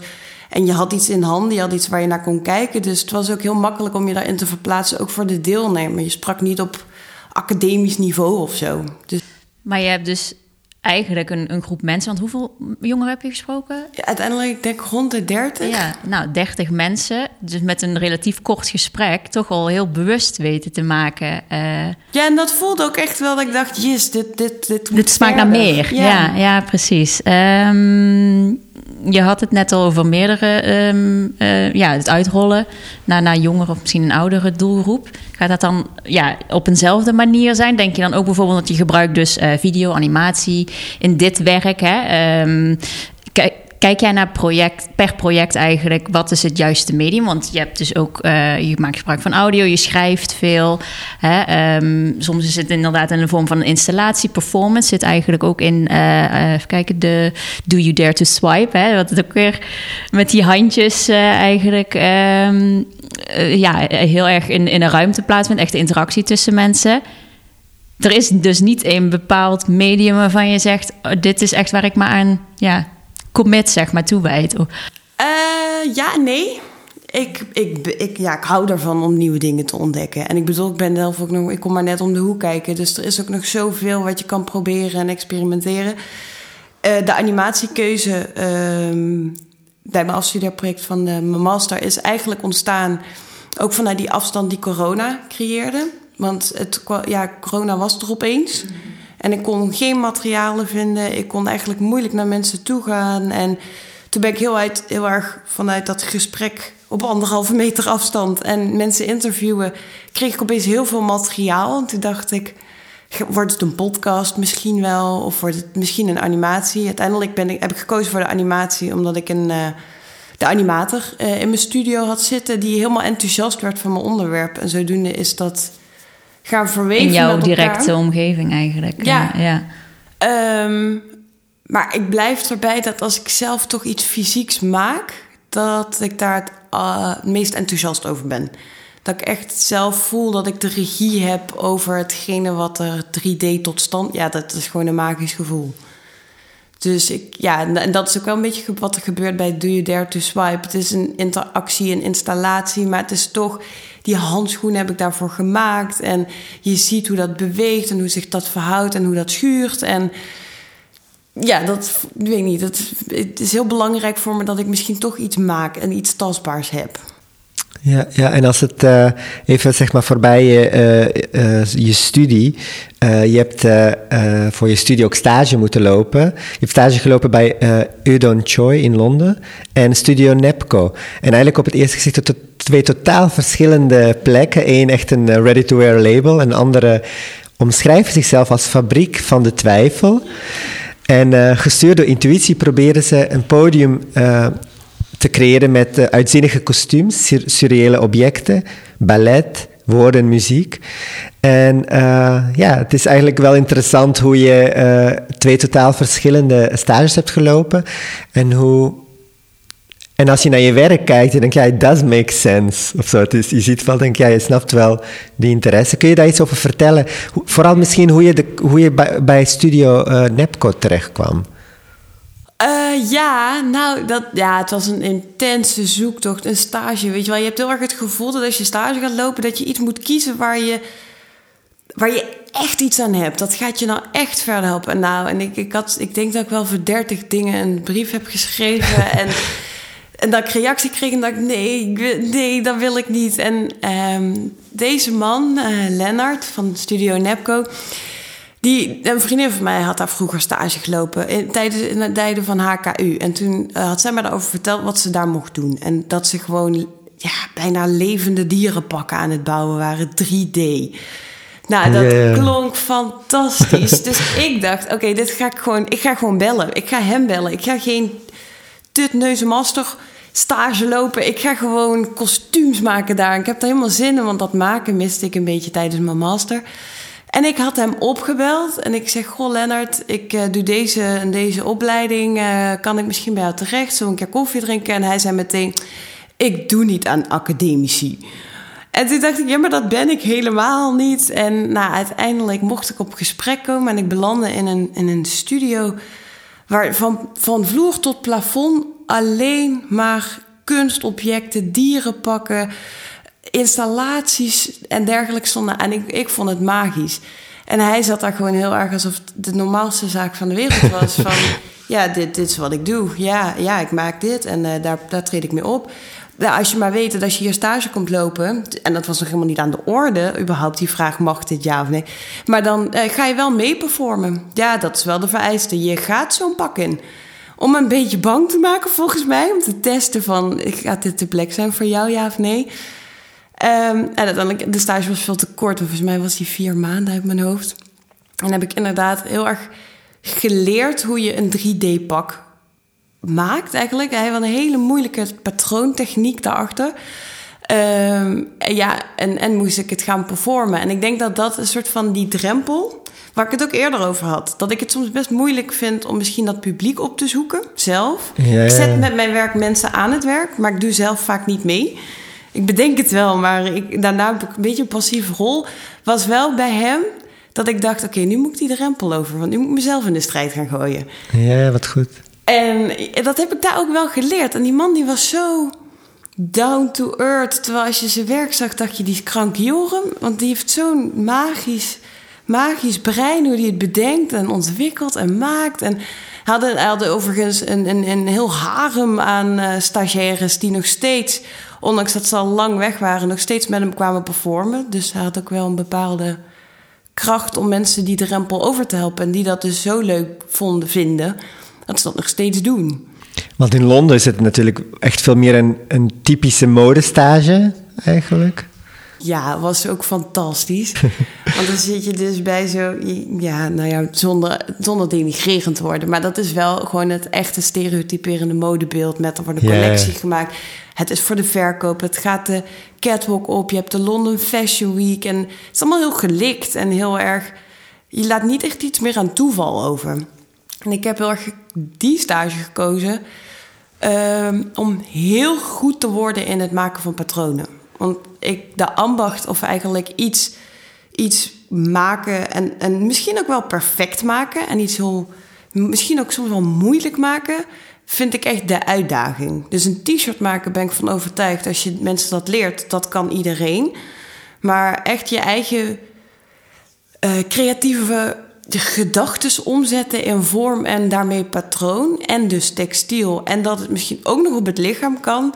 En je had iets in handen, je had iets waar je naar kon kijken. Dus het was ook heel makkelijk om je daarin te verplaatsen, ook voor de deelnemer. Je sprak niet op academisch niveau of zo. Dus... Maar je hebt dus eigenlijk een, een groep mensen. Want hoeveel jongeren heb je gesproken? Ja, uiteindelijk, ik denk rond de 30. Ja, nou, 30 mensen. Dus met een relatief kort gesprek toch al heel bewust weten te maken. Uh... Ja, en dat voelde ook echt wel dat ik dacht, yes, dit, dit, dit, dit smaakt naar meer. Ja, ja, ja precies. Um, je had het net al over meerdere, um, uh, ja, het uitrollen naar, naar jongeren of misschien een oudere doelgroep. Gaat dat dan ja, op eenzelfde manier zijn? Denk je dan ook bijvoorbeeld dat je gebruikt dus uh, video, animatie in dit werk? Hè? Um, kijk, jij naar project, per project eigenlijk, wat is het juiste medium? Want je hebt dus ook, uh, je maakt gebruik van audio, je schrijft veel. Hè? Um, soms is het inderdaad in de vorm van een installatie. Performance zit eigenlijk ook in, uh, even kijken, de Do You Dare to Swipe? Hè? Wat het ook weer met die handjes eigenlijk um, ja, heel erg in, in een ruimte plaatsvindt. Echte interactie tussen mensen. Er is dus niet een bepaald medium waarvan je zegt: oh, dit is echt waar ik me aan ja, commit, zeg maar, toewijdt? Uh, ja, nee. Ik, ik, ik, ja, ik hou ervan om nieuwe dingen te ontdekken. En ik bedoel, ik ben zelf ook nog... Ik kom maar net om de hoek kijken. Dus er is ook nog zoveel wat je kan proberen en experimenteren. Uh, de animatiekeuze uh, bij mijn afstudeerproject van de, mijn master... is eigenlijk ontstaan ook vanuit die afstand die corona creëerde. Want het, ja, corona was er opeens... Mm en ik kon geen materialen vinden. Ik kon eigenlijk moeilijk naar mensen toe gaan. En toen ben ik heel, uit, heel erg vanuit dat gesprek op anderhalve meter afstand en mensen interviewen, kreeg ik opeens heel veel materiaal. En toen dacht ik, wordt het een podcast misschien wel? Of wordt het misschien een animatie? Uiteindelijk ben ik, heb ik gekozen voor de animatie, omdat ik een, uh, de animator uh, in mijn studio had zitten... die helemaal enthousiast werd van mijn onderwerp. En zodoende is dat gaan verweven In jouw directe omgeving eigenlijk. Ja. ja. Um, maar ik blijf erbij dat als ik zelf toch iets fysieks maak... dat ik daar het uh, meest enthousiast over ben. Dat ik echt zelf voel dat ik de regie heb over hetgene wat er 3D tot stand... Ja, dat is gewoon een magisch gevoel. Dus ik, ja, en dat is ook wel een beetje wat er gebeurt bij Do You Dare to Swipe. Het is een interactie, een installatie, maar het is toch die handschoen heb ik daarvoor gemaakt. En je ziet hoe dat beweegt en hoe zich dat verhoudt en hoe dat schuurt. En ja, dat weet ik niet. Dat, het is heel belangrijk voor me dat ik misschien toch iets maak en iets tastbaars heb. Ja, ja, en als het uh, even zeg maar voorbij je, uh, uh, je studie. je hebt voor je studie ook stage moeten lopen. Je hebt stage gelopen bij Udon Choi in Londen en Studio Nepco. En eigenlijk op het eerste gezicht twee totaal verschillende plekken. Eén echt een ready-to-wear label, en andere omschrijven zichzelf als fabriek van de twijfel. En gestuurd door intuïtie proberen ze een podium te creëren met uh, uitzinnige kostuums, sur surreële objecten, ballet, woorden, muziek. En uh, ja, het is eigenlijk wel interessant hoe je uh, twee totaal verschillende stages hebt gelopen en hoe en als je naar je werk kijkt, dan denk je, it does make sense. Of zo. Dus je ziet wel, denk je, ja, je snapt wel die interesse. Kun je daar iets over vertellen? Vooral misschien hoe je, de, hoe je bij, bij Studio uh, Nepco terechtkwam. Uh, ja, nou, dat, ja, het was een intense zoektocht, een stage. Weet je wel, je hebt heel erg het gevoel dat als je stage gaat lopen, dat je iets moet kiezen waar je, waar je echt iets aan hebt. Dat gaat je nou echt verder helpen. En nou, en ik, ik, had, ik denk dat ik wel voor dertig dingen een brief heb geschreven. en, en dat ik reactie kreeg en dacht nee, nee, dat wil ik niet. En um, deze man, uh, Lennart van Studio Nepco die, een vriendin van mij had daar vroeger stage gelopen in, tijdens in de tijden van HKU. En toen uh, had zij me daarover verteld wat ze daar mocht doen. En dat ze gewoon ja, bijna levende dierenpakken aan het bouwen waren, 3D. Nou, dat yeah. klonk fantastisch. dus ik dacht, oké, okay, dit ga ik gewoon, ik ga gewoon bellen. Ik ga hem bellen. Ik ga geen tutneuze master stage lopen. Ik ga gewoon kostuums maken daar. Ik heb daar helemaal zin in, want dat maken miste ik een beetje tijdens mijn master. En ik had hem opgebeld en ik zeg: Goh, Lennart, ik uh, doe deze deze opleiding. Uh, kan ik misschien bij jou terecht? Zo een keer koffie drinken? En hij zei meteen: Ik doe niet aan academici. En toen dacht ik, ja, maar dat ben ik helemaal niet. En nou, uiteindelijk mocht ik op gesprek komen en ik belandde in een, in een studio waar van, van vloer tot plafond alleen maar kunstobjecten, dierenpakken, installaties en dergelijke stonden. En ik, ik vond het magisch. En hij zat daar gewoon heel erg alsof het de normaalste zaak van de wereld was. van, ja, dit, dit is wat ik doe. Ja, ja ik maak dit en uh, daar, daar treed ik mee op. Nou, als je maar weet dat als je hier stage komt lopen, en dat was nog helemaal niet aan de orde, überhaupt die vraag mag dit ja of nee, maar dan uh, ga je wel mee performen. Ja, dat is wel de vereiste. Je gaat zo'n pak in. Om een beetje bang te maken, volgens mij, om te testen van, gaat dit de plek zijn voor jou, ja of nee? Um, en uiteindelijk, de stage was veel te kort, volgens mij was die vier maanden uit mijn hoofd. En heb ik inderdaad heel erg geleerd hoe je een 3D-pak maakt eigenlijk. Hij heeft een hele moeilijke patroontechniek daarachter. Um, ja, en, en moest ik het gaan performen. En ik denk dat dat een soort van die drempel, waar ik het ook eerder over had, dat ik het soms best moeilijk vind om misschien dat publiek op te zoeken zelf. Ja, ja. Ik zet met mijn werk mensen aan het werk, maar ik doe zelf vaak niet mee. Ik bedenk het wel, maar ik, daarna heb ik een beetje een passieve rol. Was wel bij hem dat ik dacht: oké, nu moet ik die drempel over, want nu moet ik mezelf in de strijd gaan gooien. Ja, wat goed. En dat heb ik daar ook wel geleerd. En die man die was zo down to earth. Terwijl als je zijn werk zag, dacht je, die is krank Joram. Want die heeft zo'n magisch, magisch brein, hoe hij het bedenkt en ontwikkelt en maakt. En hij had overigens een, een, een heel harem aan uh, stagiaires die nog steeds, ondanks dat ze al lang weg waren, nog steeds met hem kwamen performen. Dus hij had ook wel een bepaalde kracht om mensen die drempel over te helpen. En die dat dus zo leuk vonden vinden dat ze dat nog steeds doen. Want in Londen is het natuurlijk echt veel meer een, een typische modestage eigenlijk. Ja, was ook fantastisch. Want dan zit je dus bij zo, ja, nou ja, zonder, zonder denigrerend te worden. Maar dat is wel gewoon het echte stereotyperende modebeeld. Met er wordt een collectie gemaakt. Het is voor de verkoop. Het gaat de catwalk op. Je hebt de London Fashion Week. En het is allemaal heel gelikt en heel erg. Je laat niet echt iets meer aan toeval over. En ik heb heel erg die stage gekozen um, om heel goed te worden in het maken van patronen. Want ik, de ambacht of eigenlijk iets, iets maken en, en misschien ook wel perfect maken en iets heel, misschien ook soms wel moeilijk maken, vind ik echt de uitdaging. Dus een t-shirt maken ben ik van overtuigd. Als je mensen dat leert, dat kan iedereen. Maar echt je eigen uh, creatieve gedachten omzetten in vorm en daarmee patroon. En dus textiel. En dat het misschien ook nog op het lichaam kan.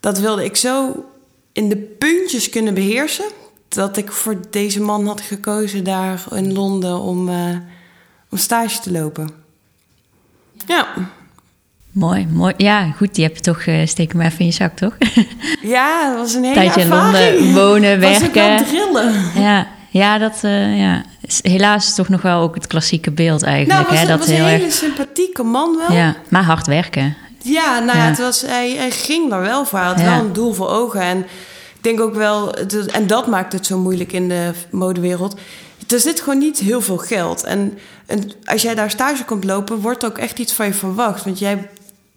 Dat wilde ik zo in de puntjes kunnen beheersen. Dat ik voor deze man had gekozen daar in Londen om, uh, om stage te lopen. Ja. Mooi, mooi. Ja, goed, die heb je toch, uh, steek hem even in je zak, toch? Ja, dat was een hele Tijdje ervaring. in Londen wonen, werken. Was drillen. Ja, ja, dat uh, ja. helaas is toch nog wel ook het klassieke beeld eigenlijk. Nou, was, hè? Dat was een hele sympathieke man wel. Ja, maar hard werken. Ja, nou ja, het was, hij, hij ging er wel voor. Hij had wel een doel voor ogen. En ik denk ook wel, en dat maakt het zo moeilijk in de modewereld. Er zit gewoon niet heel veel geld. En, en als jij daar stage komt lopen, wordt ook echt iets van je verwacht. Want jij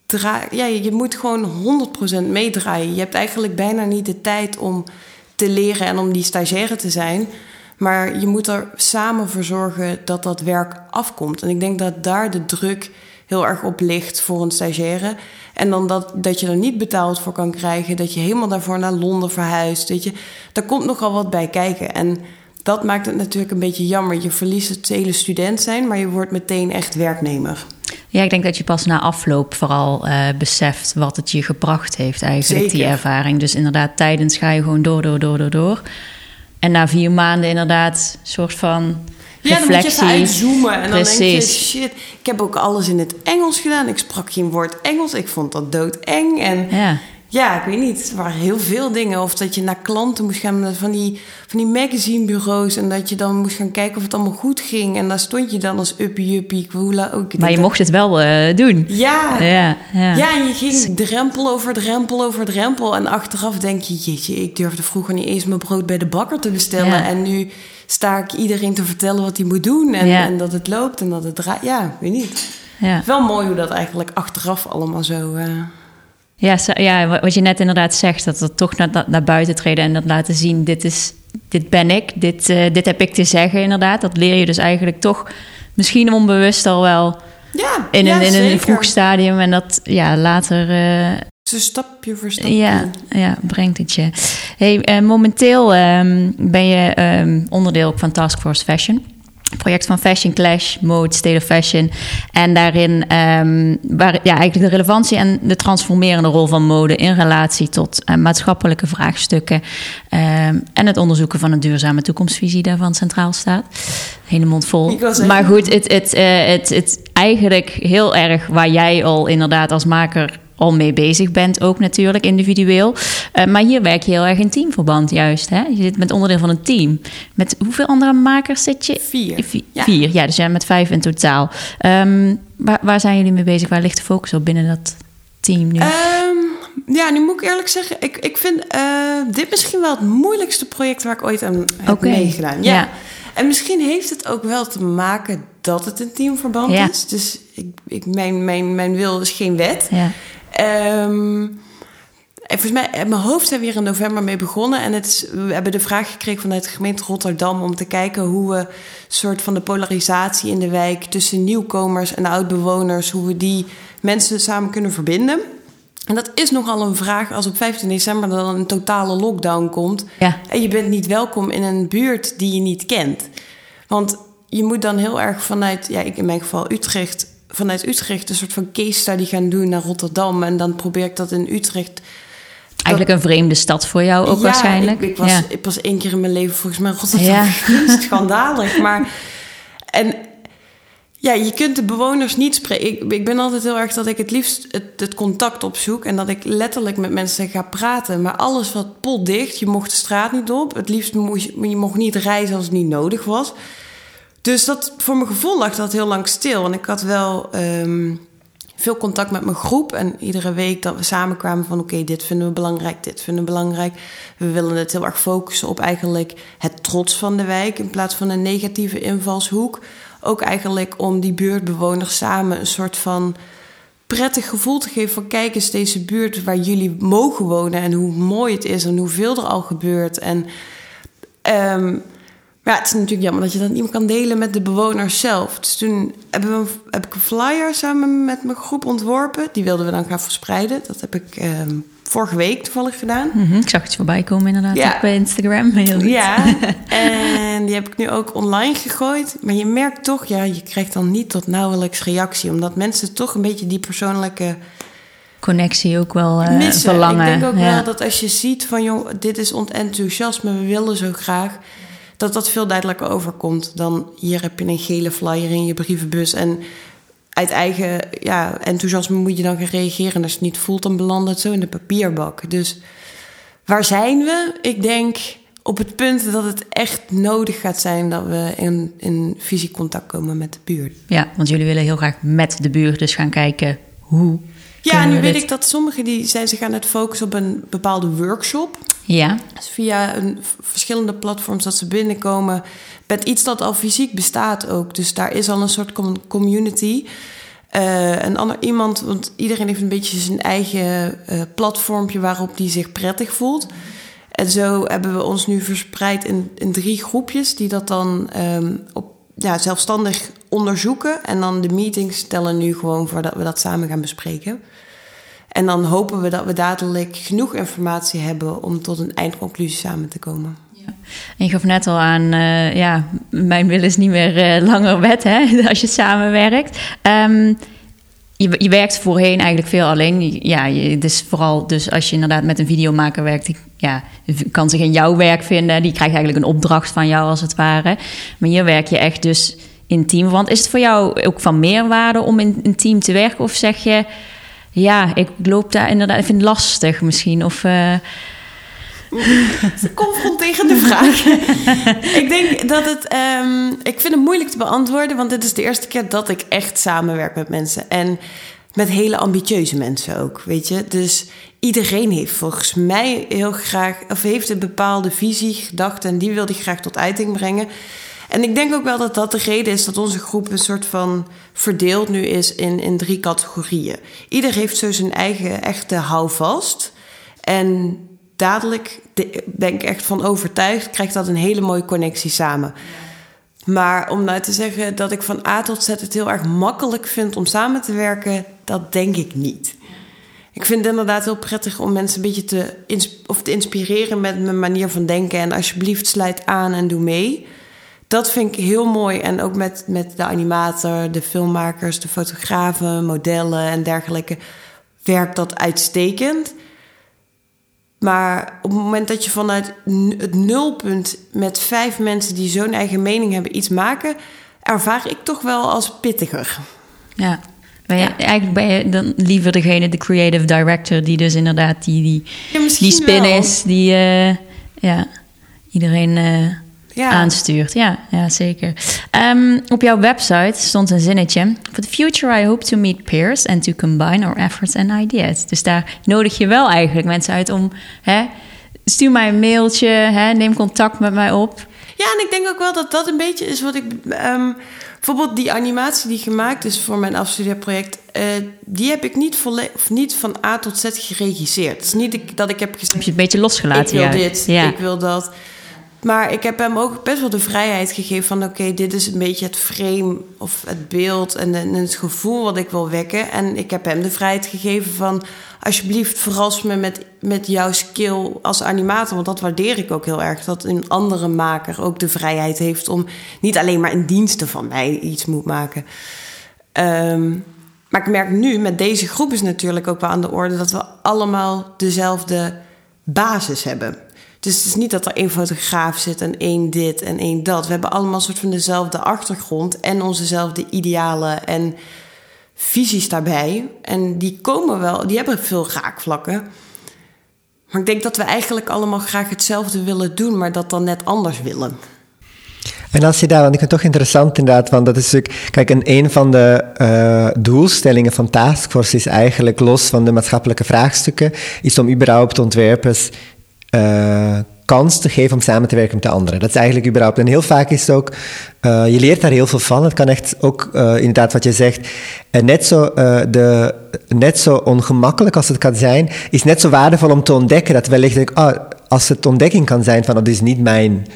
dra ja, je moet gewoon 100% meedraaien. Je hebt eigenlijk bijna niet de tijd om te leren en om die stagiaire te zijn. Maar je moet er samen voor zorgen dat dat werk afkomt. En ik denk dat daar de druk heel erg op ligt voor een stagiaire. En dan dat, dat je er niet betaald voor kan krijgen. Dat je helemaal daarvoor naar Londen verhuist. Weet je, daar komt nogal wat bij kijken. En dat maakt het natuurlijk een beetje jammer. Je verliest het hele student zijn, maar je wordt meteen echt werknemer. Ja, ik denk dat je pas na afloop vooral uh, beseft wat het je gebracht heeft, eigenlijk, Zeker. die ervaring. Dus inderdaad, tijdens ga je gewoon door, door, door, door, door. En na vier maanden inderdaad, soort van ja, reflectie. dan moet je uitzoomen. En dan denk je, shit, ik heb ook alles in het Engels gedaan. Ik sprak geen woord Engels. Ik vond dat doodeng. En ja. Ja, ik weet niet. Er waren heel veel dingen. Of dat je naar klanten moest gaan van die, van die magazinebureaus. En dat je dan moest gaan kijken of het allemaal goed ging. En daar stond je dan als uppie uppie. Ook, maar je mocht het wel uh, doen. Ja. Ja, ja. ja, en je ging drempel over drempel over drempel. En achteraf denk je, jeetje, ik durfde vroeger niet eens mijn brood bij de bakker te bestellen. En nu sta ik iedereen te vertellen wat hij moet doen. En, en dat het loopt en dat het draait. Ja, weet niet. Ja. Wel mooi hoe dat eigenlijk achteraf allemaal zo... Uh, ja, ja, wat je net inderdaad zegt, dat we toch naar, naar buiten treden en dat laten zien, dit, is, dit ben ik, dit, uh, dit heb ik te zeggen inderdaad. Dat leer je dus eigenlijk toch misschien onbewust al wel ja, in, een, in een vroeg stadium en dat ja, later... Uh, Ze stapje voor stapje. Ja, ja, brengt het je. Hey, uh, momenteel um, ben je um, onderdeel van Task Force Fashion project van Fashion Clash, Mode, State of Fashion. En daarin um, waar ja, eigenlijk de relevantie en de transformerende rol van mode in relatie tot uh, maatschappelijke vraagstukken. Um, en het onderzoeken van een duurzame toekomstvisie daarvan centraal staat. Hele mond vol. Maar goed, het, het, uh, het, het eigenlijk heel erg waar jij al inderdaad als maker al mee bezig bent, ook natuurlijk individueel. Uh, maar hier werk je heel erg in teamverband, juist. Hè? Je zit met onderdeel van een team. Met hoeveel andere makers zit je? Vier. Vier, ja. Vier. ja dus ja, met vijf in totaal. Um, waar, waar, zijn jullie mee bezig? Waar ligt de focus op binnen dat team nu? Um, ja, nu moet ik eerlijk zeggen, ik, ik vind uh, dit misschien wel het moeilijkste project waar ik ooit aan heb okay. meegedaan. Ja. ja. En misschien heeft het ook wel te maken dat het een teamverband ja. is. Dus ik, ik, mijn, mijn, mijn wil is geen wet. Ja. Um, en volgens mij, in mijn hoofd zijn we hier in november mee begonnen. En het is, we hebben de vraag gekregen vanuit de gemeente Rotterdam om te kijken hoe we soort van de polarisatie in de wijk tussen nieuwkomers en oudbewoners, hoe we die mensen samen kunnen verbinden. En dat is nogal een vraag als op 15 december dan een totale lockdown komt. Ja. En je bent niet welkom in een buurt die je niet kent. Want je moet dan heel erg vanuit, ja, ik in mijn geval Utrecht, vanuit Utrecht een soort van case study gaan doen naar Rotterdam. En dan probeer ik dat in Utrecht. Eigenlijk een vreemde stad voor jou ook waarschijnlijk. Ik, ik was, ja. ik was één keer in mijn leven volgens mij Rotterdam. Ja. schandalig. Maar en ja, je kunt de bewoners niet spreken. Ik, ik, ben altijd heel erg dat ik het liefst het, het, contact opzoek en dat ik letterlijk met mensen ga praten. Maar alles wat potdicht, je mocht de straat niet op. Het liefst mocht je, je mocht niet reizen als het niet nodig was. Dus dat, voor mijn gevoel lag dat heel lang stil. En ik had wel um, veel contact met mijn groep. En iedere week dat we samenkwamen van... oké, dit vinden we belangrijk, dit vinden we belangrijk. We willen het heel erg focussen op eigenlijk het trots van de wijk... in plaats van een negatieve invalshoek. Ook eigenlijk om die buurtbewoners samen een soort van prettig gevoel te geven van kijk eens deze buurt waar jullie mogen wonen en hoe mooi het is en hoeveel er al gebeurt. En um, maar ja, het is natuurlijk jammer dat je dat niet meer kan delen met de bewoners zelf. Dus toen hebben we, heb ik een flyer samen met mijn groep ontworpen. Die wilden we dan gaan verspreiden. Dat heb ik ehm, vorige week toevallig gedaan. Mm -hmm. Ik zag het voorbij komen inderdaad ja. bij Instagram. Heel goed. Ja, en die heb ik nu ook online gegooid. Maar je merkt toch, ja, je krijgt dan niet tot nauwelijks reactie. Omdat mensen toch een beetje die persoonlijke connectie ook wel uh, verlangen. Ik denk ook wel dat als je ziet van joh, dit is ontenthousiasme, we willen zo graag dat dat veel duidelijker overkomt dan hier heb je een gele flyer in je brievenbus en uit eigen ja, enthousiasme moet je dan gaan reageren. En als het niet voelt, dan belandt het zo in de papierbak. Dus waar zijn we? Ik denk op het punt dat het echt nodig gaat zijn dat we in, in fysiek contact komen met de buurt. Ja, want jullie willen heel graag met de buurt dus gaan kijken hoe. Ja, nu weet ik dat sommigen die zijn zich aan het focussen op een bepaalde workshop. Ja. Dus via een, verschillende platforms dat ze binnenkomen. Met iets dat al fysiek bestaat ook. Dus daar is al een soort community. Uh, een ander iemand, want iedereen heeft een beetje zijn eigen uh, platformpje waarop die zich prettig voelt. En zo hebben we ons nu verspreid in, in drie groepjes die dat dan um, op, ja, zelfstandig onderzoeken. En dan de meetings stellen nu gewoon voor dat we dat samen gaan bespreken. En dan hopen we dat we dadelijk genoeg informatie hebben om tot een eindconclusie samen te komen. Ja. En je gaf net al aan, uh, ja, mijn wil is niet meer uh, langer wet hè, als je samenwerkt. Um, je, je, werkt voorheen eigenlijk veel alleen. Ja, je, dus vooral dus als je inderdaad met een videomaker werkt, ja, kan zich in jouw werk vinden. Die krijgt eigenlijk een opdracht van jou als het ware. Maar hier werk je echt dus in team. Want is het voor jou ook van meerwaarde om in een team te werken? Of zeg je, ja, ik loop daar inderdaad. Ik vind het lastig misschien. Of. Uh... een confronterende vraag. ik denk dat het. Um, ik vind het moeilijk te beantwoorden, want dit is de eerste keer dat ik echt samenwerk met mensen. En met hele ambitieuze mensen ook, weet je. Dus iedereen heeft volgens mij heel graag, of heeft een bepaalde visie, gedachte en die wil die graag tot uiting brengen. En ik denk ook wel dat dat de reden is dat onze groep een soort van verdeeld nu is in, in drie categorieën. Ieder heeft zo zijn eigen echte houvast. En dadelijk ben ik echt van overtuigd, krijgt dat een hele mooie connectie samen. Maar om nou te zeggen dat ik van A tot Z het heel erg makkelijk vind om samen te werken, dat denk ik niet. Ik vind het inderdaad heel prettig om mensen een beetje te, of te inspireren met mijn manier van denken. En alsjeblieft, sluit aan en doe mee. Dat vind ik heel mooi. En ook met, met de animator, de filmmakers, de fotografen, modellen en dergelijke werkt dat uitstekend. Maar op het moment dat je vanuit het nulpunt met vijf mensen die zo'n eigen mening hebben iets maken, ervaar ik toch wel als pittiger. Ja. Ben je, Eigenlijk ben je dan liever degene, de creative director, die dus inderdaad die, die, die spin is, die uh, ja, iedereen uh, ja. aanstuurt. Ja, ja zeker. Um, op jouw website stond een zinnetje. For the future I hope to meet peers and to combine our efforts and ideas. Dus daar nodig je wel eigenlijk mensen uit om... Hè, stuur mij een mailtje, hè, neem contact met mij op. Ja, en ik denk ook wel dat dat een beetje is wat ik... Um, bijvoorbeeld die animatie die gemaakt is voor mijn afstudeerproject... Uh, die heb ik niet, volledig, niet van A tot Z geregisseerd. Het is niet dat ik heb gezegd... Heb je een beetje losgelaten, Ik wil dit, ja. ik wil dat... Maar ik heb hem ook best wel de vrijheid gegeven van... oké, dit is een beetje het frame of het beeld en, het gevoel wat ik wil wekken. En ik heb hem de vrijheid gegeven van... alsjeblieft, verras me met, met jouw skill als animator. Want dat waardeer ik ook heel erg. Dat een andere maker ook de vrijheid heeft... om niet alleen maar in diensten van mij iets moet maken. Ehm, maar ik merk nu, met deze groep is natuurlijk ook wel aan de orde... dat we allemaal dezelfde basis hebben... Dus het is niet dat er één fotograaf zit en één dit en één dat. We hebben allemaal een soort van dezelfde achtergrond en onzezelfde idealen en visies daarbij. En die komen wel, die hebben veel raakvlakken. Maar ik denk dat we eigenlijk allemaal graag hetzelfde willen doen, maar dat dan net anders willen. En als je daar, want ik vind het toch interessant inderdaad, want dat is natuurlijk, kijk, een, van de uh, doelstellingen van Taskforce is eigenlijk, los van de maatschappelijke vraagstukken, is om überhaupt ontwerpers uh, kans te geven om samen te werken met de anderen. Dat is eigenlijk überhaupt. En heel vaak is het ook, uh, je leert daar heel veel van. Het kan echt ook, uh, inderdaad wat je zegt, net, zo, de, net zo ongemakkelijk als het kan zijn, is net zo waardevol om te ontdekken dat wellicht, oh, als het ontdekking kan zijn van dat is niet mijn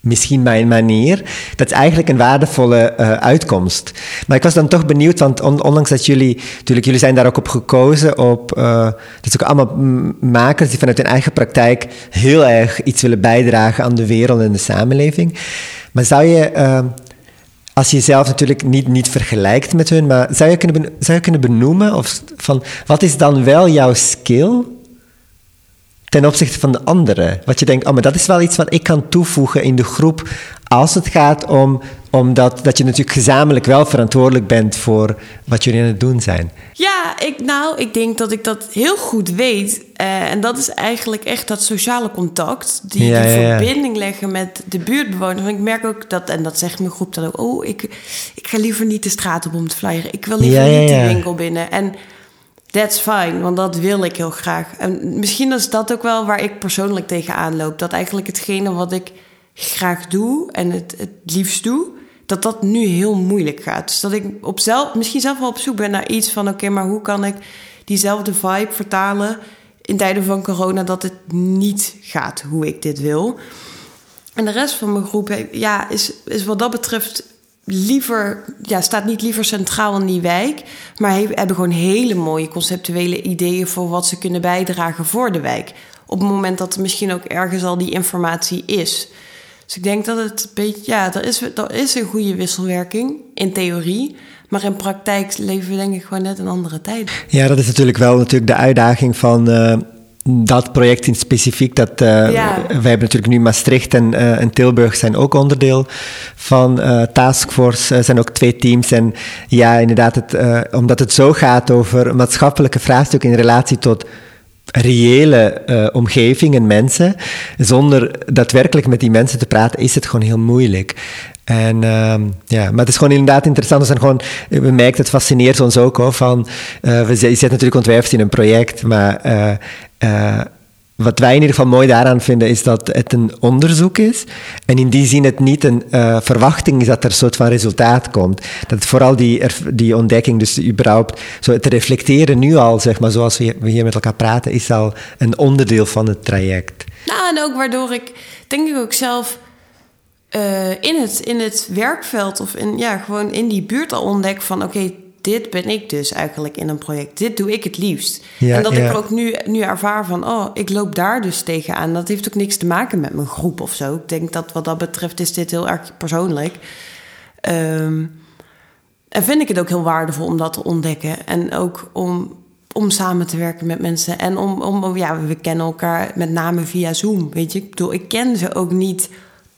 misschien mijn manier. Dat is eigenlijk een waardevolle uh, uitkomst. Maar ik was dan toch benieuwd, want on, ondanks dat jullie, natuurlijk, jullie zijn daar ook op gekozen, op, uh, dat zijn ook allemaal makers die vanuit hun eigen praktijk heel erg iets willen bijdragen aan de wereld en de samenleving. Maar zou je, uh, als je jezelf natuurlijk niet, niet vergelijkt met hun, maar zou je kunnen, zou je kunnen benoemen of van, wat is dan wel jouw skill ten opzichte van de anderen. Wat je denkt, oh, maar dat is wel iets wat ik kan toevoegen in de groep als het gaat om, om dat, je natuurlijk gezamenlijk wel verantwoordelijk bent voor wat jullie aan het doen zijn. Ja, ik, nou, ik denk dat ik dat heel goed weet. Uh, en dat is eigenlijk echt dat sociale contact. Die, ja, die ja, verbinding leggen met de buurtbewoners. Want ik merk ook dat, en dat zegt mijn groep dan ook... oh, ik, ik ga liever niet de straat op om te flyeren. Ik wil liever niet de winkel binnen. En That's fine, want dat wil ik heel graag. En misschien is dat ook wel waar ik persoonlijk tegenaan loop. Dat eigenlijk hetgene wat ik graag doe en het, het liefst doe, dat dat nu heel moeilijk gaat. Dus dat ik op zelf, misschien zelf wel op zoek ben naar iets van: oké, maar hoe kan ik diezelfde vibe vertalen in tijden van corona dat het niet gaat hoe ik dit wil. En de rest van mijn groep ja, is, is wat dat betreft liever, ja, staat niet liever centraal in die wijk, maar hebben gewoon hele mooie conceptuele ideeën voor wat ze kunnen bijdragen voor de wijk. Op het moment dat er misschien ook ergens al die informatie is. Dus ik denk dat het een beetje, ja, er is, er is een goede wisselwerking in theorie. Maar in praktijk leven we denk ik gewoon net een andere tijd. Ja, dat is natuurlijk wel natuurlijk de uitdaging van, uh, dat project in specifiek, dat, uh, Ja. wij hebben natuurlijk nu Maastricht en, eh, en Tilburg zijn ook onderdeel van eh Taskforce. Er zijn ook twee teams. En ja, inderdaad, het, eh, omdat het zo gaat over maatschappelijke vraagstukken in relatie tot reële eh, omgeving en mensen, zonder daadwerkelijk met die mensen te praten, is het gewoon heel moeilijk. Ehm, ja, maar het is gewoon inderdaad interessant. We, zijn gewoon, we merken, het fascineert ons ook hoor, van, eh, we z- je zet natuurlijk ontwerpers in een project, maar eh, eh, wat wij in ieder geval mooi daaraan vinden, is dat het een onderzoek is. En in die zin het niet een eh, verwachting is dat er een soort van resultaat komt. Dat vooral die, die ontdekking, dus überhaupt zo te reflecteren nu al, zeg maar, zoals we hier met elkaar praten, is al een onderdeel van het traject. Nou, en ook waardoor ik, denk ik ook zelf, eh, in, het, in het werkveld of in, ja, gewoon in die buurt al ontdek van... oké, dit ben ik dus eigenlijk in een project. Dit doe ik het liefst. Ja, en dat ja. ik ook nu, nu ervaar van, oh, ik loop daar dus tegenaan. Dat heeft ook niks te maken met mijn groep of zo. Ik denk dat wat dat betreft is dit heel erg persoonlijk. Ehm, en vind ik het ook heel waardevol om dat te ontdekken. En ook om, om samen te werken met mensen. En om, om, om- ja, we kennen elkaar met name via Zoom. Weet je, ik bedoel, ik ken ze ook niet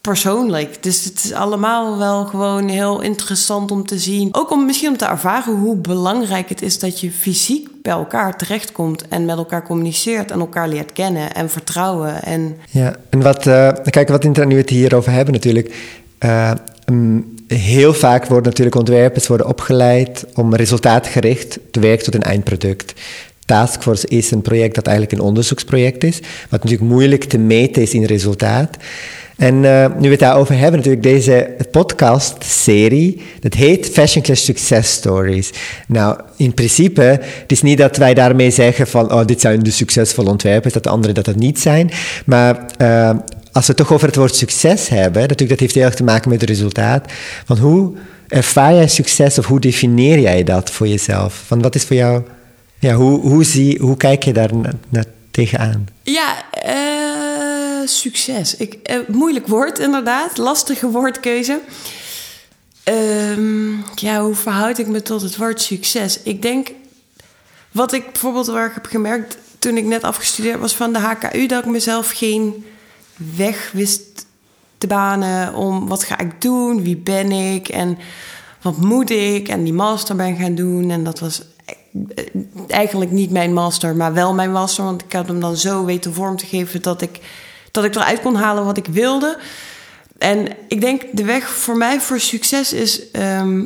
persoonlijk. Dus het is allemaal wel gewoon heel interessant om te zien. Ook om misschien om te ervaren hoe belangrijk het is dat je fysiek bij elkaar terechtkomt en met elkaar communiceert en elkaar leert kennen en vertrouwen. En Ja, en wat, eh, kijk, wat inter- nu het hierover hebben natuurlijk. eh, mm, heel vaak worden natuurlijk ontwerpers worden opgeleid om resultaatgericht te werken tot een eindproduct. Taskforce is een project dat eigenlijk een onderzoeksproject is, wat natuurlijk moeilijk te meten is in resultaat. En eh, nu we het daarover hebben, natuurlijk deze podcast-serie, dat heet Fashion Clash Success Stories. Nou, in principe, het is niet dat wij daarmee zeggen van, oh, dit zijn de succesvolle ontwerpers, dat de anderen dat het niet zijn. Maar eh, als we het toch over het woord succes hebben, natuurlijk, dat heeft heel erg te maken met het resultaat. Van hoe ervaar jij succes of hoe definieer jij dat voor jezelf? Van wat is voor jou, ja, hoe, hoe, zie, hoe kijk je daar na- na- tegenaan? Ja, eh, succes. Ik, eh, moeilijk woord, inderdaad. Lastige woordkeuze. Ehm, ja, hoe verhoud ik me tot het woord succes? Ik denk, wat ik bijvoorbeeld waar ik heb gemerkt toen ik net afgestudeerd was van de HKU, dat ik mezelf geen weg wist te banen om wat ga ik doen, wie ben ik en wat moet ik en die master ben gaan doen. En dat was eigenlijk niet mijn master, maar wel mijn master, want ik had hem dan zo weten vorm te geven dat ik, dat ik eruit kon halen wat ik wilde. En ik denk de weg voor mij voor succes is ehm,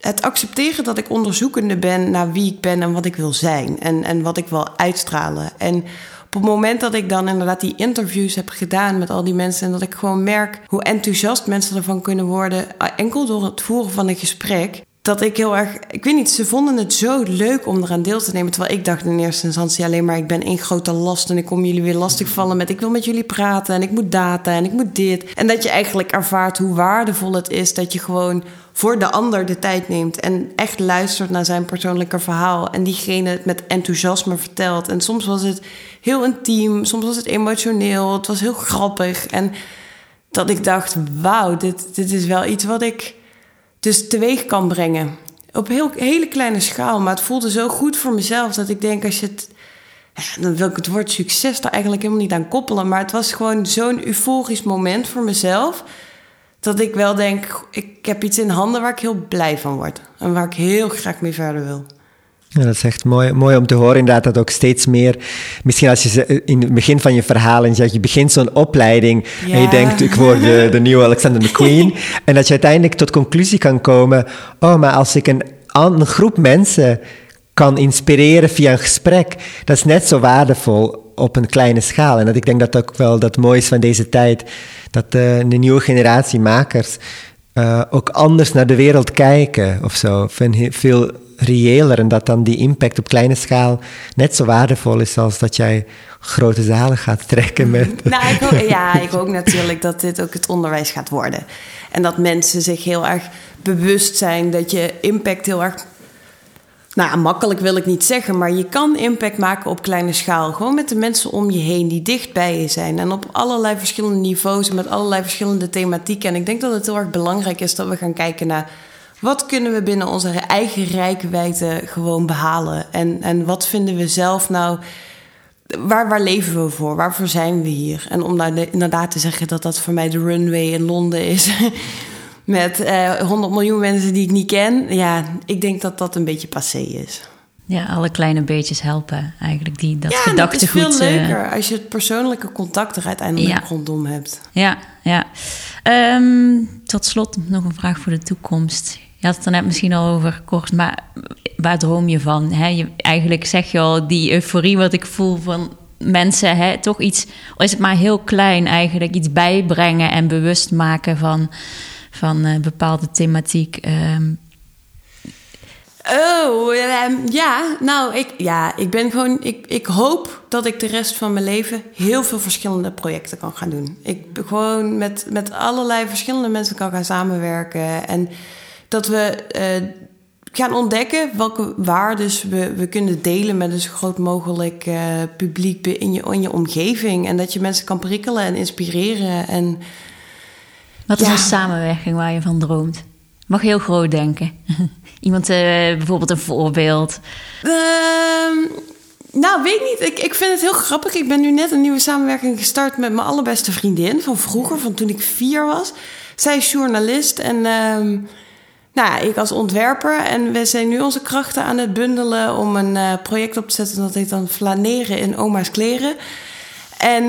het accepteren dat ik onderzoekende ben naar wie ik ben en wat ik wil zijn en, en wat ik wil uitstralen. En op het moment dat ik dan inderdaad die interviews heb gedaan met al die mensen en dat ik gewoon merk hoe enthousiast mensen ervan kunnen worden, eh, enkel door het voeren van een gesprek, dat ik heel erg, ik weet niet, ze vonden het zo leuk om eraan deel te nemen. Terwijl ik dacht in eerste instantie alleen maar, ik ben één grote last en ik kom jullie weer lastigvallen met, ik wil met jullie praten en ik moet data en ik moet dit. En dat je eigenlijk ervaart hoe waardevol het is dat je gewoon voor de ander de tijd neemt en echt luistert naar zijn persoonlijke verhaal en diegene het met enthousiasme vertelt. En soms was het heel intiem, soms was het emotioneel, het was heel grappig. En dat ik dacht, wauw, dit, dit is wel iets wat ik dus teweeg kan brengen. Op heel, hele kleine schaal, maar het voelde zo goed voor mezelf dat ik denk als je het. Dan wil ik het woord succes daar eigenlijk helemaal niet aan koppelen. Maar het was gewoon zo'n euforisch moment voor mezelf. Dat ik wel denk, ik heb iets in handen waar ik heel blij van word. En waar ik heel graag mee verder wil. Ja, dat is echt mooi, mooi om te horen inderdaad dat ook steeds meer... Misschien als je ze- in het begin van je verhaal en je, zegt, je begint zo'n opleiding en je denkt ik word de, de nieuwe Alexander McQueen en dat je uiteindelijk tot conclusie kan komen oh, maar als ik een, groep mensen kan inspireren via een gesprek, dat is net zo waardevol op een kleine schaal. En dat ik denk dat ook wel dat mooi is van deze tijd, dat eh, de nieuwe generatie makers eh, ook anders naar de wereld kijken of zo. Veel reëler en dat dan die impact op kleine schaal net zo waardevol is als dat jij grote zalen gaat trekken met... Nou, ja, ik hoop natuurlijk dat dit ook het onderwijs gaat worden. En dat mensen zich heel erg bewust zijn dat je impact heel erg. Nou, makkelijk wil ik niet zeggen, maar je kan impact maken op kleine schaal. Gewoon met de mensen om je heen die dicht bij je zijn. En op allerlei verschillende niveaus en met allerlei verschillende thematieken. En ik denk dat het heel erg belangrijk is dat we gaan kijken naar. Wat kunnen we binnen onze eigen rijkwijde gewoon behalen? En, en wat vinden we zelf nou waar, waar leven we voor? Waarvoor zijn we hier? En om nou inderdaad te zeggen dat dat voor mij de runway in Londen is. met eh, 100 miljoen mensen die ik niet ken. Ja, ik denk dat dat een beetje passé is. Ja, alle kleine beetjes helpen eigenlijk, die, dat ja, gedachtegoed. Ja, het is veel leuker als je het persoonlijke contact er uiteindelijk rondom hebt. Ja, ja. Um, tot slot nog een vraag voor de toekomst. Je had het er net misschien al over kort, maar waar droom je van? Hè? Je, eigenlijk zeg je al, die euforie wat ik voel van mensen, hè, toch iets, al is het maar heel klein eigenlijk, iets bijbrengen en bewust maken van, van uh, bepaalde thematiek. Um, Oh, ehm, ja. Nou, ik, ja, ik ben gewoon. Ik, ik hoop dat ik de rest van mijn leven heel veel verschillende projecten kan gaan doen. Ik gewoon met, met allerlei verschillende mensen kan gaan samenwerken. En dat we uh, gaan ontdekken welke waardes we, we kunnen delen met een zo groot mogelijk uh, publiek in je, in je omgeving. En dat je mensen kan prikkelen en inspireren. En, Wat is een samenwerking waar je van droomt? Mag heel groot denken. Iemand, uh, bijvoorbeeld een voorbeeld. Um, nou, weet niet. Ik, ik vind het heel grappig. Ik ben nu net een nieuwe samenwerking gestart met mijn allerbeste vriendin van vroeger, van toen ik vier was. Zij is journalist en um, nou, ik als ontwerper. En we zijn nu onze krachten aan het bundelen om een uh, project op te zetten. Dat heet dan Flaneren in oma's kleren. En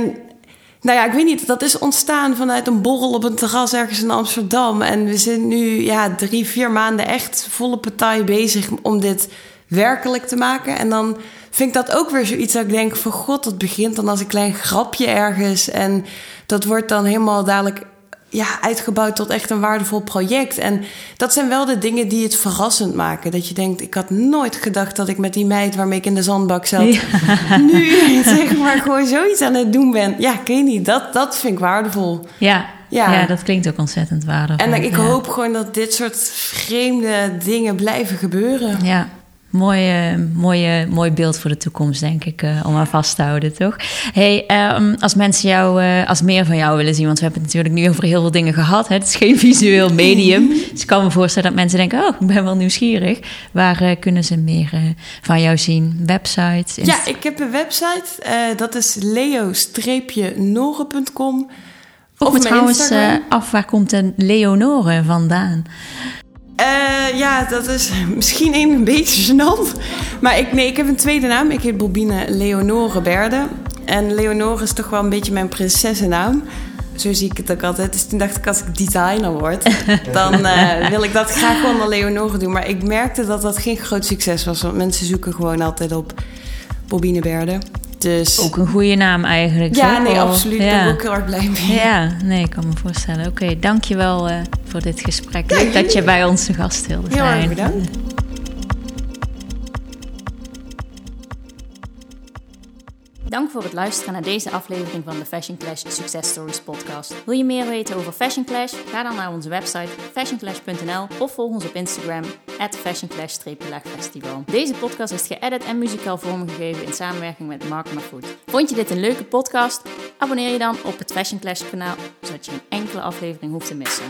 nou ja, ik weet niet. Dat is ontstaan vanuit een borrel op een terras ergens in Amsterdam. En we zijn nu ja, drie, vier maanden echt volle partij bezig om dit werkelijk te maken. En dan vind ik dat ook weer zoiets dat ik denk van god, dat begint dan als een klein grapje ergens. En dat wordt dan helemaal dadelijk ja, uitgebouwd tot echt een waardevol project. En dat zijn wel de dingen die het verrassend maken. Dat je denkt, ik had nooit gedacht dat ik met die meid waarmee ik in de zandbak zat... nu zeg maar gewoon zoiets aan het doen ben. Ja, ik weet niet, dat, dat vind ik waardevol. Ja, ja. ja dat klinkt ook ontzettend waardevol. En ik hoop gewoon dat dit soort vreemde dingen blijven gebeuren. Ja, Mooi, mooie, mooi beeld voor de toekomst, denk ik, uh, om aan vast te houden, toch? Hey, um, als mensen jou, uh, als meer van jou willen zien, want we hebben het natuurlijk nu over heel veel dingen gehad. Hè? Het is geen visueel medium. dus ik kan me voorstellen dat mensen denken, oh, ik ben wel nieuwsgierig. Waar uh, kunnen ze meer van jou zien? Websites? Ja, ik heb een website. dat is leo-noren.com. Of me trouwens af, waar komt een Leonore vandaan? Uh, ja, dat is misschien een beetje gênant. Maar ik, nee, ik heb een tweede naam. Ik heet Bobine Leonore Berde. En Leonore is toch wel een beetje mijn prinsessennaam. Zo zie ik het ook altijd. Dus toen dacht ik, als ik designer word, dan uh, wil ik dat graag naar Leonore doen. Maar ik merkte dat dat geen groot succes was. Want mensen zoeken gewoon altijd op Bobine Berde. Dus... Ook een goede naam eigenlijk. Ja, nee, absoluut. Daar ben ik ook heel erg blij mee. Ja, nee, ik kan me voorstellen. Oké, okay, dankjewel uh, voor dit gesprek. Leuk dat je bij ons te gast wilde zijn. Heel erg bedankt. Dank voor het luisteren naar deze aflevering van de Fashion Clash Success Stories podcast. Wil je meer weten over Fashion Clash? Ga dan naar onze website fashionclash.nl of volg ons op Instagram fashionclash-festival. Deze podcast is geëdit en muzikaal vormgegeven in samenwerking met Mark Mafood. Vond je dit een leuke podcast? Abonneer je dan op het Fashion Clash kanaal, zodat je geen enkele aflevering hoeft te missen.